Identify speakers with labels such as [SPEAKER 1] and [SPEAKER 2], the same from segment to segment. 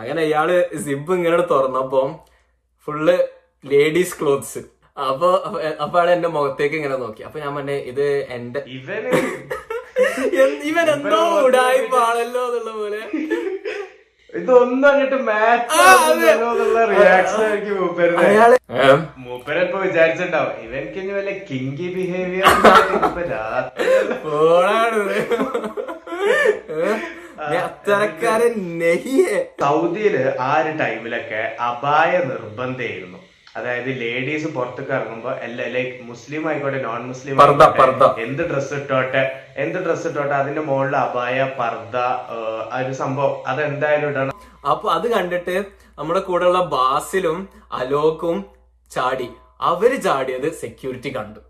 [SPEAKER 1] അങ്ങനെ ഇയാൾ സിബ് ഇങ്ങനെ തുറന്നപ്പോ ഫുള്ള് ലേഡീസ് ക്ലോത്ത്സ് അപ്പൊ അപ്പൊ ആൾ എന്റെ മുഖത്തേക്ക് ഇങ്ങനെ നോക്കി. അപ്പൊ ഞാൻ പറഞ്ഞേ ഇത് എന്റെ ഇവൻ എന്തോ ഉടായ്പാണല്ലോ എന്നുള്ള പോലെ.
[SPEAKER 2] ഇതൊന്നും അങ്ങോട്ട് മാച്ച് റിയാക്ഷൻ ആയിരിക്കും ഇപ്പൊ ഇവൻക്ക് ഇനി വല്ല കിങ്കി ബിഹേവിയർ
[SPEAKER 1] അത്തരക്കാരൻ
[SPEAKER 2] സൗദിയിൽ ആ ഒരു ടൈമിലൊക്കെ അപായ നിർബന്ധമായിരുന്നു അതായത് ലേഡീസ് പുറത്തേക്ക് ഇറങ്ങുമ്പോ എല്ലാ ലൈക്ക് മുസ്ലിം ആയിക്കോട്ടെ നോൺ മുസ്ലിം
[SPEAKER 1] ആയിക്കോട്ടെ.
[SPEAKER 2] എന്ത് ഡ്രസ്സ് ഇട്ടോട്ടെ എന്ത് ഡ്രസ്സ് ഇട്ടോട്ടെ അതിന്റെ മുകളിൽ അപായ പർദ്ദ ആ ഒരു സംഭവം അതെന്തായാലും ഇടണം.
[SPEAKER 1] അപ്പൊ അത് കണ്ടിട്ട് നമ്മുടെ കൂടെയുള്ള ബാസിലും അലോക്കും ചാടി. അവർ ചാടിയത് സെക്യൂരിറ്റി കണ്ടു.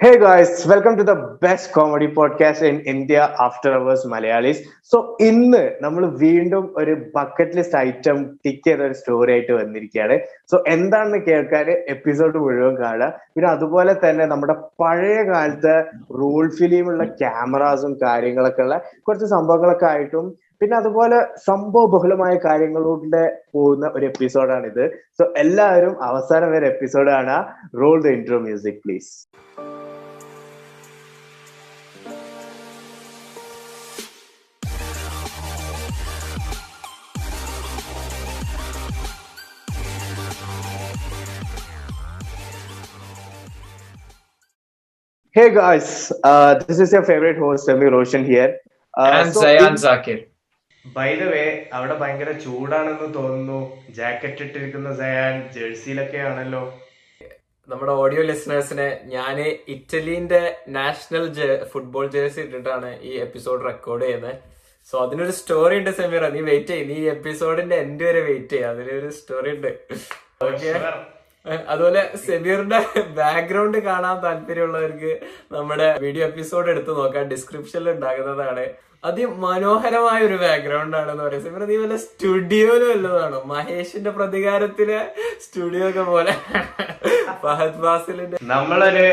[SPEAKER 2] Hey guys welcome to the best comedy podcast in India after hours Malayalees so ഇന്ന് നമ്മൾ വീണ്ടും ഒരു ബക്കറ്റ് ലിസ്റ്റ് ഐറ്റം ടിക്ക് ചെയ്ത ഒരു സ്റ്റോറി ആയിട്ട് വന്നിരിക്കുകയാണ്. സോ എന്താണെന്ന് കേൾക്കാൻ എപ്പിസോഡ് മുഴുവൻ കാണുക. പിന്നെ അതുപോലെ തന്നെ നമ്മുടെ പഴയ കാലത്തെ റൂൾ ഫിലിമുള്ള ക്യാമറാസും കാര്യങ്ങളൊക്കെ ഉള്ള കുറച്ച് സംഭവങ്ങളൊക്കെ ആയിട്ടും പിന്നെ അതുപോലെ സംഭവ ബഹുലമായ കാര്യങ്ങളിലൂടെ പോകുന്ന ഒരു എപ്പിസോഡാണിത് സോ എല്ലാവരും അവസാനം വരെ എപ്പിസോഡ് കാണുക. Roll the intro music please Hey guys, uh, this is your favorite host Semi Roshan here. Uh,
[SPEAKER 1] And
[SPEAKER 2] so
[SPEAKER 1] Zayan
[SPEAKER 2] in-
[SPEAKER 1] Zakir.
[SPEAKER 2] By the way, അവിടെ ഭയങ്കര ചൂടാണെന്ന് തോന്നുന്നു. ജാക്കറ്റ് ഇട്ടിരിക്കുന്ന സയാൻ ജേഴ്സിയിലൊക്കെ ആണല്ലോ.
[SPEAKER 1] നമ്മുടെ ഓഡിയോ ലിസണേഴ്സിനെ ഞാൻ ഇറ്റലിന്റെ നാഷണൽ ഫുട്ബോൾ ജേഴ്സി ഇട്ടിട്ടാണ് ഈ episode record ചെയ്യുന്നത്. സോ അതിനൊരു സ്റ്റോറി ഉണ്ട് സെമീറ നീ വെയിറ്റ് ചെയ്യും. നീ എപ്പിസോഡിന്റെ എൻഡ് വരെ വെയിറ്റ് ചെയ്യ. അതിനൊരു സ്റ്റോറി ഉണ്ട്. ഓക്കെ അതുപോലെ സെമീറിന്റെ ബാക്ക്ഗ്രൗണ്ട് കാണാൻ താല്പര്യമുള്ളവർക്ക് നമ്മുടെ വീഡിയോ എപ്പിസോഡ് എടുത്തു നോക്കാം. ഡിസ്ക്രിപ്ഷനിൽ ഉണ്ടാകുന്നതാണ്. അതിമനോഹരമായ ഒരു ബാക്ക്ഗ്രൗണ്ട് ആണെന്ന് പറയാം. സെമീർ നീ വല്ല സ്റ്റുഡിയോയിലും വല്ലതാണോ? മഹേഷിന്റെ പ്രതികാരത്തിലെ സ്റ്റുഡിയോ ഒക്കെ പോലെ. ഫഹദ് ഫാസിലിന്റെ
[SPEAKER 2] നമ്മളൊരു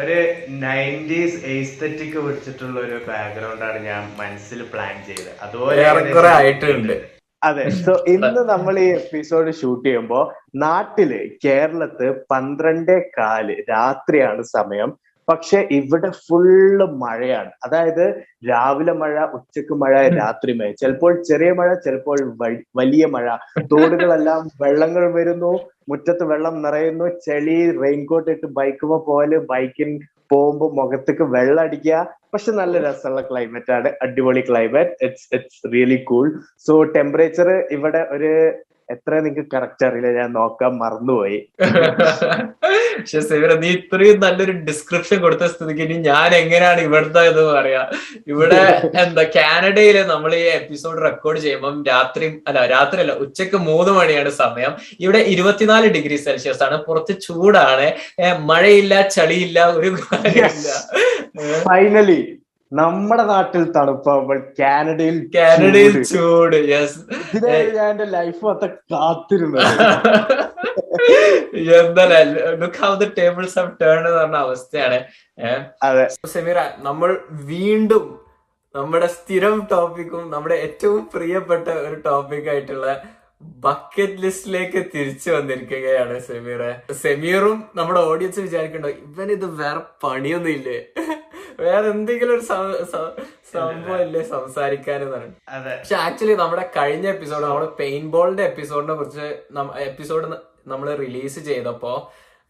[SPEAKER 2] ഒരു നയന്റീസ് എസ്തറ്റിക് പിടിച്ചിട്ടുള്ള ഒരു ബാക്ക്ഗ്രൗണ്ട് ആണ് ഞാൻ മനസ്സിൽ പ്ലാൻ ചെയ്തത്. അതുപോലെ
[SPEAKER 1] ആയിട്ടുണ്ട്.
[SPEAKER 2] അതെ. സോ ഇന്ന് നമ്മൾ ഈ എപ്പിസോഡ് ഷൂട്ട് ചെയ്യുമ്പോൾ നാട്ടിൽ കേരളത്ത് പന്ത്രണ്ടേ കാൽ രാത്രിയാണ് സമയം. പക്ഷെ ഇവിടെ ഫുള്ള് മഴയാണ്. അതായത് രാവിലെ മഴ ഉച്ചയ്ക്ക് മഴ രാത്രി മഴ. ചിലപ്പോൾ ചെറിയ മഴ ചിലപ്പോൾ വലിയ മഴ. തോടുകളെല്ലാം വെള്ളങ്ങൾ വരുന്നു മുറ്റത്ത് വെള്ളം നിറയുന്നു. ചെളി റെയിൻകോട്ട് ഇട്ട് ബൈക്കുമ്പോ പോലെ ബൈക്കിൽ പോകുമ്പോ മുഖത്തേക്ക് വെള്ളം അടിക്കുക പക്ഷെ നല്ല രസമുള്ള ക്ലൈമറ്റ് ആണ്. അടിപൊളി climate it's it's really cool so temperature ഇവിടെ ഒരു എത്ര നിങ്ങൾക്ക് കറക്റ്റ് അറിയില്ല. ഞാൻ നോക്കാൻ മറന്നുപോയി.
[SPEAKER 1] പക്ഷെ സേവന നീ ഇത്രയും നല്ലൊരു ഡിസ്ക്രിപ്ഷൻ കൊടുത്ത സ്ഥിതിക്ക് ഇനി ഞാൻ എങ്ങനെയാണ് ഇവിടുത്തെ എന്ന് പറയാ? ഇവിടെ എന്താ കാനഡയിലെ നമ്മൾ ഈ എപ്പിസോഡ് റെക്കോർഡ് ചെയ്യുമ്പം രാത്രി അല്ല രാത്രി അല്ല ഉച്ചയ്ക്ക് മൂന്ന് മണിയാണ് സമയം. ഇവിടെ ഇരുപത്തിനാല് ഡിഗ്രി സെൽഷ്യസ് ആണ്. പുറത്ത് ചൂടാണ്. മഴയില്ല ചളിയില്ല ഒരു
[SPEAKER 2] ഫൈനലി നമ്മുടെ നാട്ടിൽ തണുപ്പാകുമ്പോൾ കാനഡയിൽ
[SPEAKER 1] കാനഡയിൽ
[SPEAKER 2] ചൂട്.
[SPEAKER 1] യെസ്
[SPEAKER 2] ഞാൻ എന്റെ ലൈഫ് മൊത്തം കാത്തിരുന്നു
[SPEAKER 1] എന്തായാലും look how the tables have turn എന്ന് പറഞ്ഞ അവസ്ഥയാണ്.
[SPEAKER 2] അതെ.
[SPEAKER 1] സെമീറ നമ്മൾ വീണ്ടും നമ്മുടെ സ്ഥിരം ടോപ്പിക്കും നമ്മുടെ ഏറ്റവും പ്രിയപ്പെട്ട ഒരു ടോപ്പിക് ആയിട്ടുള്ള ബക്കറ്റ് ലിസ്റ്റിലേക്ക് തിരിച്ചു വന്നിരിക്കുകയാണ് സെമീറ സെമീറും നമ്മുടെ ഓഡിയൻസ് വിചാരിക്കണ്ടോ ഇവൻ ഇത് വേറെ പണിയൊന്നും ഇല്ലേ? വേറെ എന്തെങ്കിലും ഒരു സംഭവം ഇല്ലേ. സംസാരിക്കാനെന്നാണ്
[SPEAKER 2] അതെ.
[SPEAKER 1] പക്ഷെ ആക്ച്വലി നമ്മുടെ കഴിഞ്ഞ എപ്പിസോഡ് നമ്മുടെ പെയിൻ ബോളിന്റെ എപ്പിസോഡിനെ കുറിച്ച് എപ്പിസോഡ് നമ്മൾ റിലീസ് ചെയ്തപ്പോ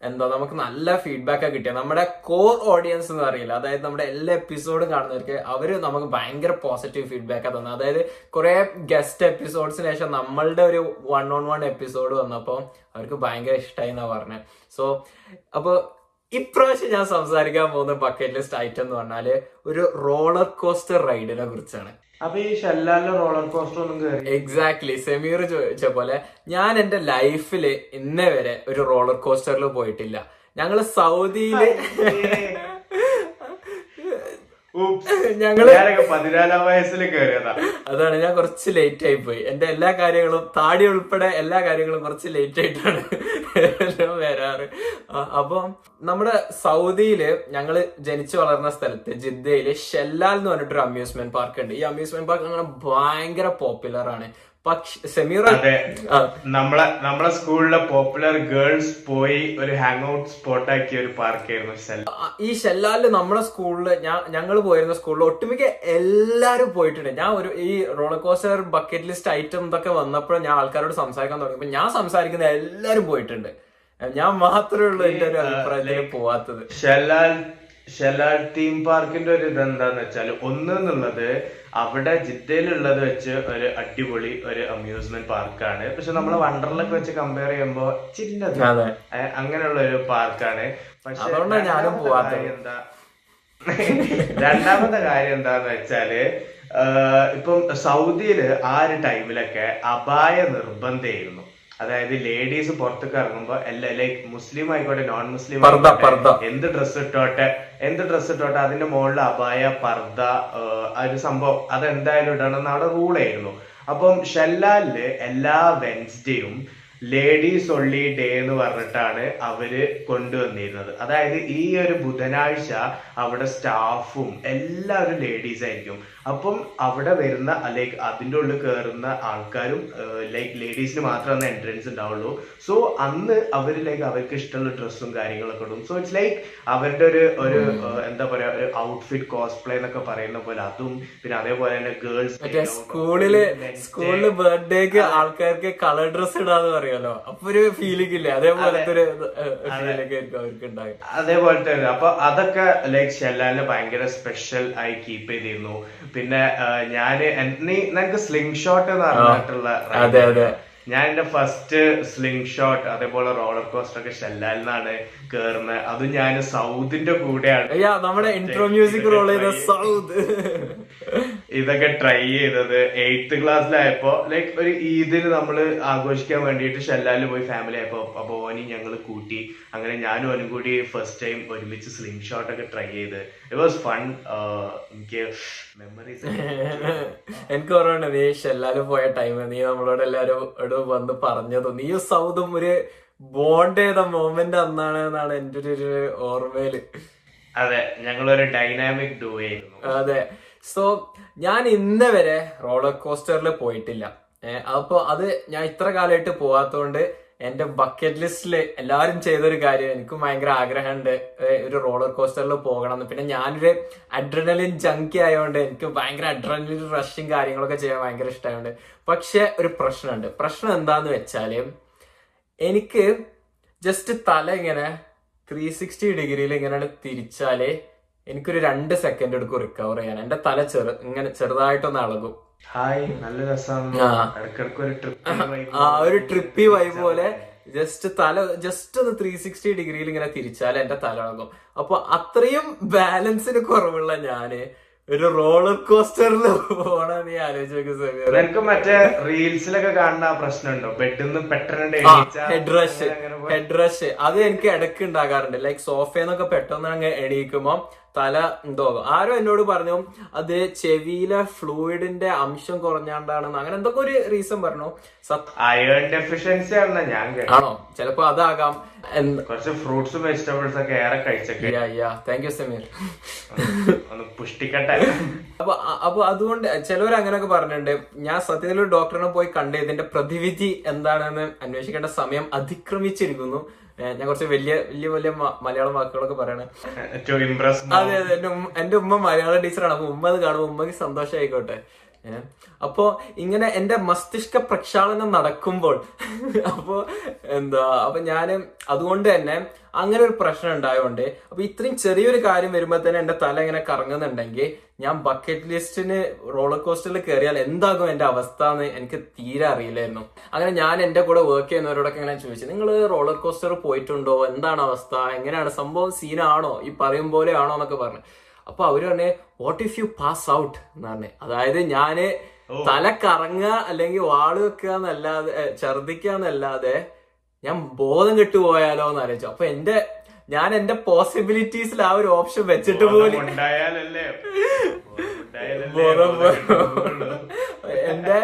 [SPEAKER 1] എന്താ നമുക്ക് നല്ല ഫീഡ്ബാക്ക് കിട്ടിയത്. കിട്ടിയ നമ്മുടെ കോർ ഓഡിയൻസ് എന്ന് അറിയില്ല അതായത് നമ്മുടെ എല്ലാ എപ്പിസോഡും കാണുന്നവർക്ക് അവർ നമുക്ക് ഭയങ്കര പോസിറ്റീവ് ഫീഡ്ബാക്ക് തന്നെ. അതായത് കുറെ ഗസ്റ്റ് എപ്പിസോഡ്സിന് ശേഷം നമ്മളുടെ ഒരു വൺ ഓൺ വൺ എപ്പിസോഡ് വന്നപ്പോ അവർക്ക് ഭയങ്കര ഇഷ്ടമായി എന്നാ പറഞ്ഞത് സോ അപ്പൊ ഇപ്രാവശ്യം ഞാൻ സംസാരിക്കാൻ പോകുന്ന ബക്കറ്റ് ലിസ്റ്റ് ഐറ്റം എന്ന് പറഞ്ഞാൽ ഒരു റോളർ കോസ്റ്റർ റൈഡിനെ കുറിച്ചാണ്.
[SPEAKER 2] അപ്പൊ ഈ ഷെല്ലാലിന്റെ റോളർ കോസ്റ്റർ ഒന്നും കയറി
[SPEAKER 1] എക്സാക്ട്ലി സെമീർ ചോദിച്ച പോലെ ഞാൻ എന്റെ ലൈഫിൽ ഇന്നേ വരെ ഒരു റോളർ കോസ്റ്ററിൽ പോയിട്ടില്ല. ഞങ്ങൾ സൗദിയിൽ
[SPEAKER 2] ഞങ്ങൾ പതിനാലാം വയസ്സിൽ കയറിയതാ
[SPEAKER 1] അതാണ് ഞാൻ കുറച്ച് ലേറ്റ് ആയി പോയി. എന്റെ എല്ലാ കാര്യങ്ങളും താടി ഉൾപ്പെടെ എല്ലാ കാര്യങ്ങളും കുറച്ച് ലേറ്റ് ആയിട്ടാണ് എല്ലാം വരാറ്. അപ്പം നമ്മുടെ സൗദിയിൽ ഞങ്ങൾ ജനിച്ചു വളർന്ന സ്ഥലത്ത് ജിദ്ദയിൽ ഷെല്ലാൽ എന്ന് പറഞ്ഞിട്ടൊരു അമ്യൂസ്മെന്റ് പാർക്ക് ഉണ്ട്. ഈ അമ്യൂസ്മെന്റ് പാർക്ക് അങ്ങനെ ഭയങ്കര പോപ്പുലർ ആണ്. പക്ഷെ
[SPEAKER 2] നമ്മളെ നമ്മളെ സ്കൂളിലെ പോപ്പുലർ ഗേൾസ് പോയി ഒരു ഹാങ് ഔട്ട് സ്പോട്ട് ആക്കിയ ഒരു പാർക്കായിരുന്നു
[SPEAKER 1] ഈ ഷെല്ലാലിൽ നമ്മുടെ സ്കൂളിൽ ഞാൻ ഞങ്ങൾ പോയിരുന്ന സ്കൂളിൽ ഒട്ടുമിക്ക എല്ലാരും പോയിട്ടുണ്ട്. ഞാൻ ഒരു ഈ roller coaster bucket list item ഇതൊക്കെ വന്നപ്പോൾ ഞാൻ ആൾക്കാരോട് സംസാരിക്കാൻ തുടങ്ങിയപ്പോൾ ഞാൻ സംസാരിക്കുന്ന എല്ലാരും പോയിട്ടുണ്ട്. ഞാൻ മാത്രമേ ഉള്ളൂ എന്റെ ഒരു അഭിപ്രായത്തിൽ പോവാത്തത്.
[SPEAKER 2] ഷെലാൽ ഷെലാൽ തീം പാർക്കിന്റെ ഒരു ഇതെന്താന്ന് വെച്ചാൽ ഒന്ന് എന്നുള്ളത് അവിടെ ജിദ്ദയിലുള്ളത് വെച്ച് ഒരു അടിപൊളി ഒരു അമ്യൂസ്മെന്റ് പാർക്കാണ് പക്ഷെ നമ്മളെ വണ്ടർലൊക്കെ വെച്ച് കമ്പയർ ചെയ്യുമ്പോ ചിന്നത് അങ്ങനെയുള്ള ഒരു പാർക്കാണ് പക്ഷെ എന്താ? രണ്ടാമത്തെ കാര്യം എന്താന്ന് വെച്ചാൽ ഇപ്പം സൗദിയിൽ ആ ഒരു ടൈമിലൊക്കെ അപായ നിർബന്ധമായിരുന്നു അതായത് ലേഡീസ് പുറത്തേക്ക് ഇറങ്ങുമ്പോ എല്ലാ ലൈക്ക് മുസ്ലിം ആയിക്കോട്ടെ നോൺ മുസ്ലിം. എന്ത് ഡ്രസ് ഇട്ടോട്ടെ എന്ത് ഡ്രസ് ഇട്ടോട്ടെ അതിന്റെ മുകളിൽ അപായ പർദ്ദ ആ ഒരു സംഭവം അതെന്തായാലും ഇടണം എന്ന് അവിടെ റൂൾ ആയിരുന്നു അപ്പം ഷെല്ലാലിൽ എല്ലാ വെൻസ്ഡേയും ലേഡീസ് ഒള്ളി ഡേ എന്ന് പറഞ്ഞിട്ടാണ് അവർ കൊണ്ടുവന്നിരുന്നത്. അതായത് ഈ ഒരു ബുധനാഴ്ച അവിടെ സ്റ്റാഫും എല്ലാവരും ലേഡീസ് ആയിരിക്കും. അപ്പം അവിടെ വരുന്ന ലൈക്ക് അതിന്റെ ഉള്ളിൽ കയറുന്ന ആൾക്കാരും ലൈക്ക് ലേഡീസിന് മാത്രമേ അന്ന് എൻട്രൻസ് ഉണ്ടാവുള്ളൂ. സോ അന്ന് അവർ ലൈക്ക് അവർക്ക് ഇഷ്ടമുള്ള ഡ്രസ്സും കാര്യങ്ങളൊക്കെ ഇടും. സോ ഇറ്റ്സ് ലൈക്ക് അവരുടെ ഒരു ഒരു എന്താ പറയാ ഒരു ഔട്ട്ഫിറ്റ് കോസ്പ്ലേ എന്നൊക്കെ പറയുന്ന പോലെ അതും പിന്നെ അതേപോലെ തന്നെ ഗേൾസ്
[SPEAKER 1] സ്കൂളിൽ സ്കൂളിൽ ബർത്ത്ഡേക്ക് ആൾക്കാർക്ക് കളർ ഡ്രസ് ഇടാന്ന് പറയുമല്ലോ അപ്പൊ ഒരു ഫീലിംഗ് ഇല്ലേ? അതേപോലത്തെ ഒരു ഫീലിംഗ് ആയിരിക്കും അവർക്ക് ഉണ്ടാകും
[SPEAKER 2] അതേപോലത്തെ തന്നെ. അപ്പൊ അതൊക്കെ ലൈക് ഷെല്ലാലിനെ ഭയങ്കര സ്പെഷ്യൽ ആയി കീപ്പ് ചെയ്തിരുന്നു. പിന്നെ ഞാൻ നീ നിനക്ക് സ്ലിംഗ് ഷോട്ട് എന്ന് പറഞ്ഞിട്ടുള്ള ride
[SPEAKER 1] അതെ, അതെ.
[SPEAKER 2] ഞാൻ എന്റെ ഫസ്റ്റ് സ്ലിംഗ് ഷോട്ട് അതേപോലെ റോളർ കോസ്റ്റർ ഒക്കെ ഷെല്ലാൽ നിന്നാണ് കേറുന്നത് അത് ഞാൻ സൗദിന്റെ കൂടെയാണ്.
[SPEAKER 1] നമ്മുടെ ഇൻട്രോ മ്യൂസിക് റോൾ ചെയ്ത സൗദ്.
[SPEAKER 2] ഇതൊക്കെ ട്രൈ ചെയ്തത് എയ്ത്ത് ക്ലാസ്സിലായപ്പോ ലൈക് ഒരു ഈദിന് നമ്മൾ ആഘോഷിക്കാൻ വേണ്ടിയിട്ട് ഷെല്ലാലിൽ പോയി ഫാമിലി ആയപ്പോ അപ്പൊ ഓനി ഞങ്ങൾ കൂട്ടി അങ്ങനെ ഞാനും ഓനും കൂടി ഫസ്റ്റ് ടൈം ഒരുമിച്ച് സ്ലിംഗ് ഷോട്ട് ഒക്കെ ട്രൈ ചെയ്ത്. ഇറ്റ് വാസ് ഫൺ എനിക്ക് മെമ്മറീസ്
[SPEAKER 1] എനിക്ക് ഓർമ്മ നീ ഷെല്ലാൽ പോയ ടൈം നീ നമ്മളോട് എല്ലാരും ഇവിടെ വന്ന് പറഞ്ഞതോ. നീ സൗദും ഒരു ബോണ്ട് ചെയ്ത മൊമെന്റ് അന്നാണ് എന്നാണ് എന്റെ ഒരു ഓർമ്മയിൽ.
[SPEAKER 2] അതെ ഞങ്ങളൊരു ഡൈനാമിക് ഡൂ ആയിരുന്നു.
[SPEAKER 1] അതെ. സോ ഞാൻ ഇന്ന് വരെ റോളർ കോസ്റ്ററിൽ പോയിട്ടില്ല. അപ്പൊ അത് ഞാൻ ഇത്ര കാലമായിട്ട് പോവാത്തോണ്ട് എന്റെ ബക്കറ്റ് ലിസ്റ്റിൽ എല്ലാവരും ചെയ്തൊരു കാര്യം. എനിക്ക് ഭയങ്കര ആഗ്രഹമുണ്ട്. ഒരു റോളർ കോസ്റ്ററിൽ പോകണം എന്ന് പിന്നെ ഞാനൊരു അഡ്രനലിൻ ജങ്കി ആയതുകൊണ്ട് എനിക്ക് ഭയങ്കര അഡ്രനലിൻ റഷും കാര്യങ്ങളൊക്കെ ചെയ്യാൻ ഭയങ്കര ഇഷ്ടമായതുകൊണ്ട് പക്ഷെ ഒരു പ്രശ്നമുണ്ട്. പ്രശ്നം എന്താന്ന് വെച്ചാൽ എനിക്ക് ജസ്റ്റ് തല ഇങ്ങനെ ത്രീ സിക്സ്റ്റി ഡിഗ്രിയിൽ ഇങ്ങനെ തിരിച്ചാൽ എനിക്കൊരു രണ്ട് സെക്കൻഡ് എടുക്കും റിക്കവർ ചെയ്യാൻ. എന്റെ തല ചെറു ഇങ്ങനെ ചെറുതായിട്ടൊന്ന് ഇളകും
[SPEAKER 2] ഹായ് നല്ല. ഇടക്കിടക്ക് ഒരു ട്രിപ്പ്
[SPEAKER 1] ആ ഒരു ട്രിപ്പി വൈബ് പോലെ. ജസ്റ്റ് തല ജസ്റ്റ് ഒന്ന് ത്രീ സിക്സ്റ്റി ഡിഗ്രിയിൽ ഇങ്ങനെ തിരിച്ചാൽ എന്റെ തല ഇളകും അപ്പൊ അത്രയും ബാലൻസിന് കുറവുള്ള ഞാൻ ഒരു റോളർ കോസ്റ്ററിൽ പോണ നീ ആലോചിച്ചു
[SPEAKER 2] എനിക്ക് മറ്റേ റീൽസിലൊക്കെ കാണുന്ന പ്രശ്നമുണ്ടോ? ബെഡിൽ നിന്ന് പെട്ടെന്ന്
[SPEAKER 1] ഹെഡ് റഷ് ഹെഡ് റഷ് അത് എനിക്ക് ഇടയ്ക്ക് ഉണ്ടാകാറുണ്ട്. ലൈക്ക് സോഫയെന്നൊക്കെ പെട്ടെന്ന് അങ്ങ് എണീക്കുമ്പോ തല എന്തോ ആരും എന്നോട് പറഞ്ഞു അത് ചെവിയിലെ ഫ്ലൂയിഡിന്റെ അംശം കുറഞ്ഞാണ്ടാണെന്ന്. അങ്ങനെ എന്തൊക്കെ ഒരു റീസൺ പറഞ്ഞു?
[SPEAKER 2] അയൺ ഡെഫിഷ്യൻസി ആണെന്ന് ഞാൻ
[SPEAKER 1] ആണോ? ചിലപ്പോ അതാകാം.
[SPEAKER 2] കുറച്ച് ഫ്രൂട്ട്സും വെജിറ്റബിൾസ് ഒക്കെ ഏറെ കഴിച്ചൊക്കെ.
[SPEAKER 1] താങ്ക് യു സമീർ
[SPEAKER 2] ഒന്ന് പുഷ്ടിക്കട്ടെ.
[SPEAKER 1] അപ്പൊ അപ്പൊ അതുകൊണ്ട് ചിലവർ അങ്ങനെയൊക്കെ പറഞ്ഞിട്ടുണ്ട്. ഞാൻ സത്യത്തിൽ ഒരു ഡോക്ടറിനെ പോയി കണ്ട് ഇതിന്റെ പ്രതിവിധി എന്താണെന്ന് അന്വേഷിക്കേണ്ട സമയം അതിക്രമിച്ചിരിക്കുന്നു. ഞാൻ കുറച്ച് വലിയ വലിയ വലിയ മലയാളം വാക്കുകളൊക്കെ പറയണേ. അതെ അതെ എന്റെ ഉമ്മ എന്റെ ഉമ്മ മലയാള ടീച്ചറാണ്. അപ്പൊ ഉമ്മ അത് കാണുമ്പോ ഉമ്മക്ക് സന്തോഷമായിക്കോട്ടെ അപ്പോ ഇങ്ങനെ എന്റെ മസ്തിഷ്ക പ്രക്ഷാളനം നടക്കുമ്പോൾ അപ്പോ എന്താ അപ്പൊ ഞാൻ അതുകൊണ്ട് തന്നെ അങ്ങനെ ഒരു പ്രശ്നം ഉണ്ടായതുകൊണ്ട് അപ്പൊ ഇത്രയും ചെറിയൊരു കാര്യം വരുമ്പോ തന്നെ എന്റെ തല ഇങ്ങനെ കറങ്ങുന്നുണ്ടെങ്കിൽ ഞാൻ ബക്കറ്റ് ലിസ്റ്റിന് റോളർ കോസ്റ്ററിൽ കയറിയാൽ എന്താകും എന്റെ അവസ്ഥ എന്ന് എനിക്ക് തീരെ അറിയില്ലായിരുന്നു. അങ്ങനെ ഞാൻ എന്റെ കൂടെ വർക്ക് ചെയ്യുന്നവരോടൊക്കെ ഇങ്ങനെ ചോദിച്ചു നിങ്ങൾ റോളർ കോസ്റ്റർ പോയിട്ടുണ്ടോ? എന്താണ് അവസ്ഥ? എങ്ങനെയാണ്? സംഭവം സീനാണോ ഈ പറയും പോലെ ആണോ? എന്നൊക്കെ പറഞ്ഞു. അപ്പൊ അവർ പറഞ്ഞേ what if you pass out എന്നാണ് അതായത് ഞാൻ തല കറങ്ങുക അല്ലെങ്കിൽ വാൾ വെക്കുക എന്നല്ലാതെ ഛർദിക്കുക എന്നല്ലാതെ ഞാൻ ബോധം കെട്ടുപോയാലോ എന്ന് ആലോചിച്ചു. അപ്പൊ എന്റെ ഞാൻ എന്റെ പോസിബിലിറ്റീസിൽ ആ ഒരു ഓപ്ഷൻ വെച്ചിട്ട് പോലും എന്റെ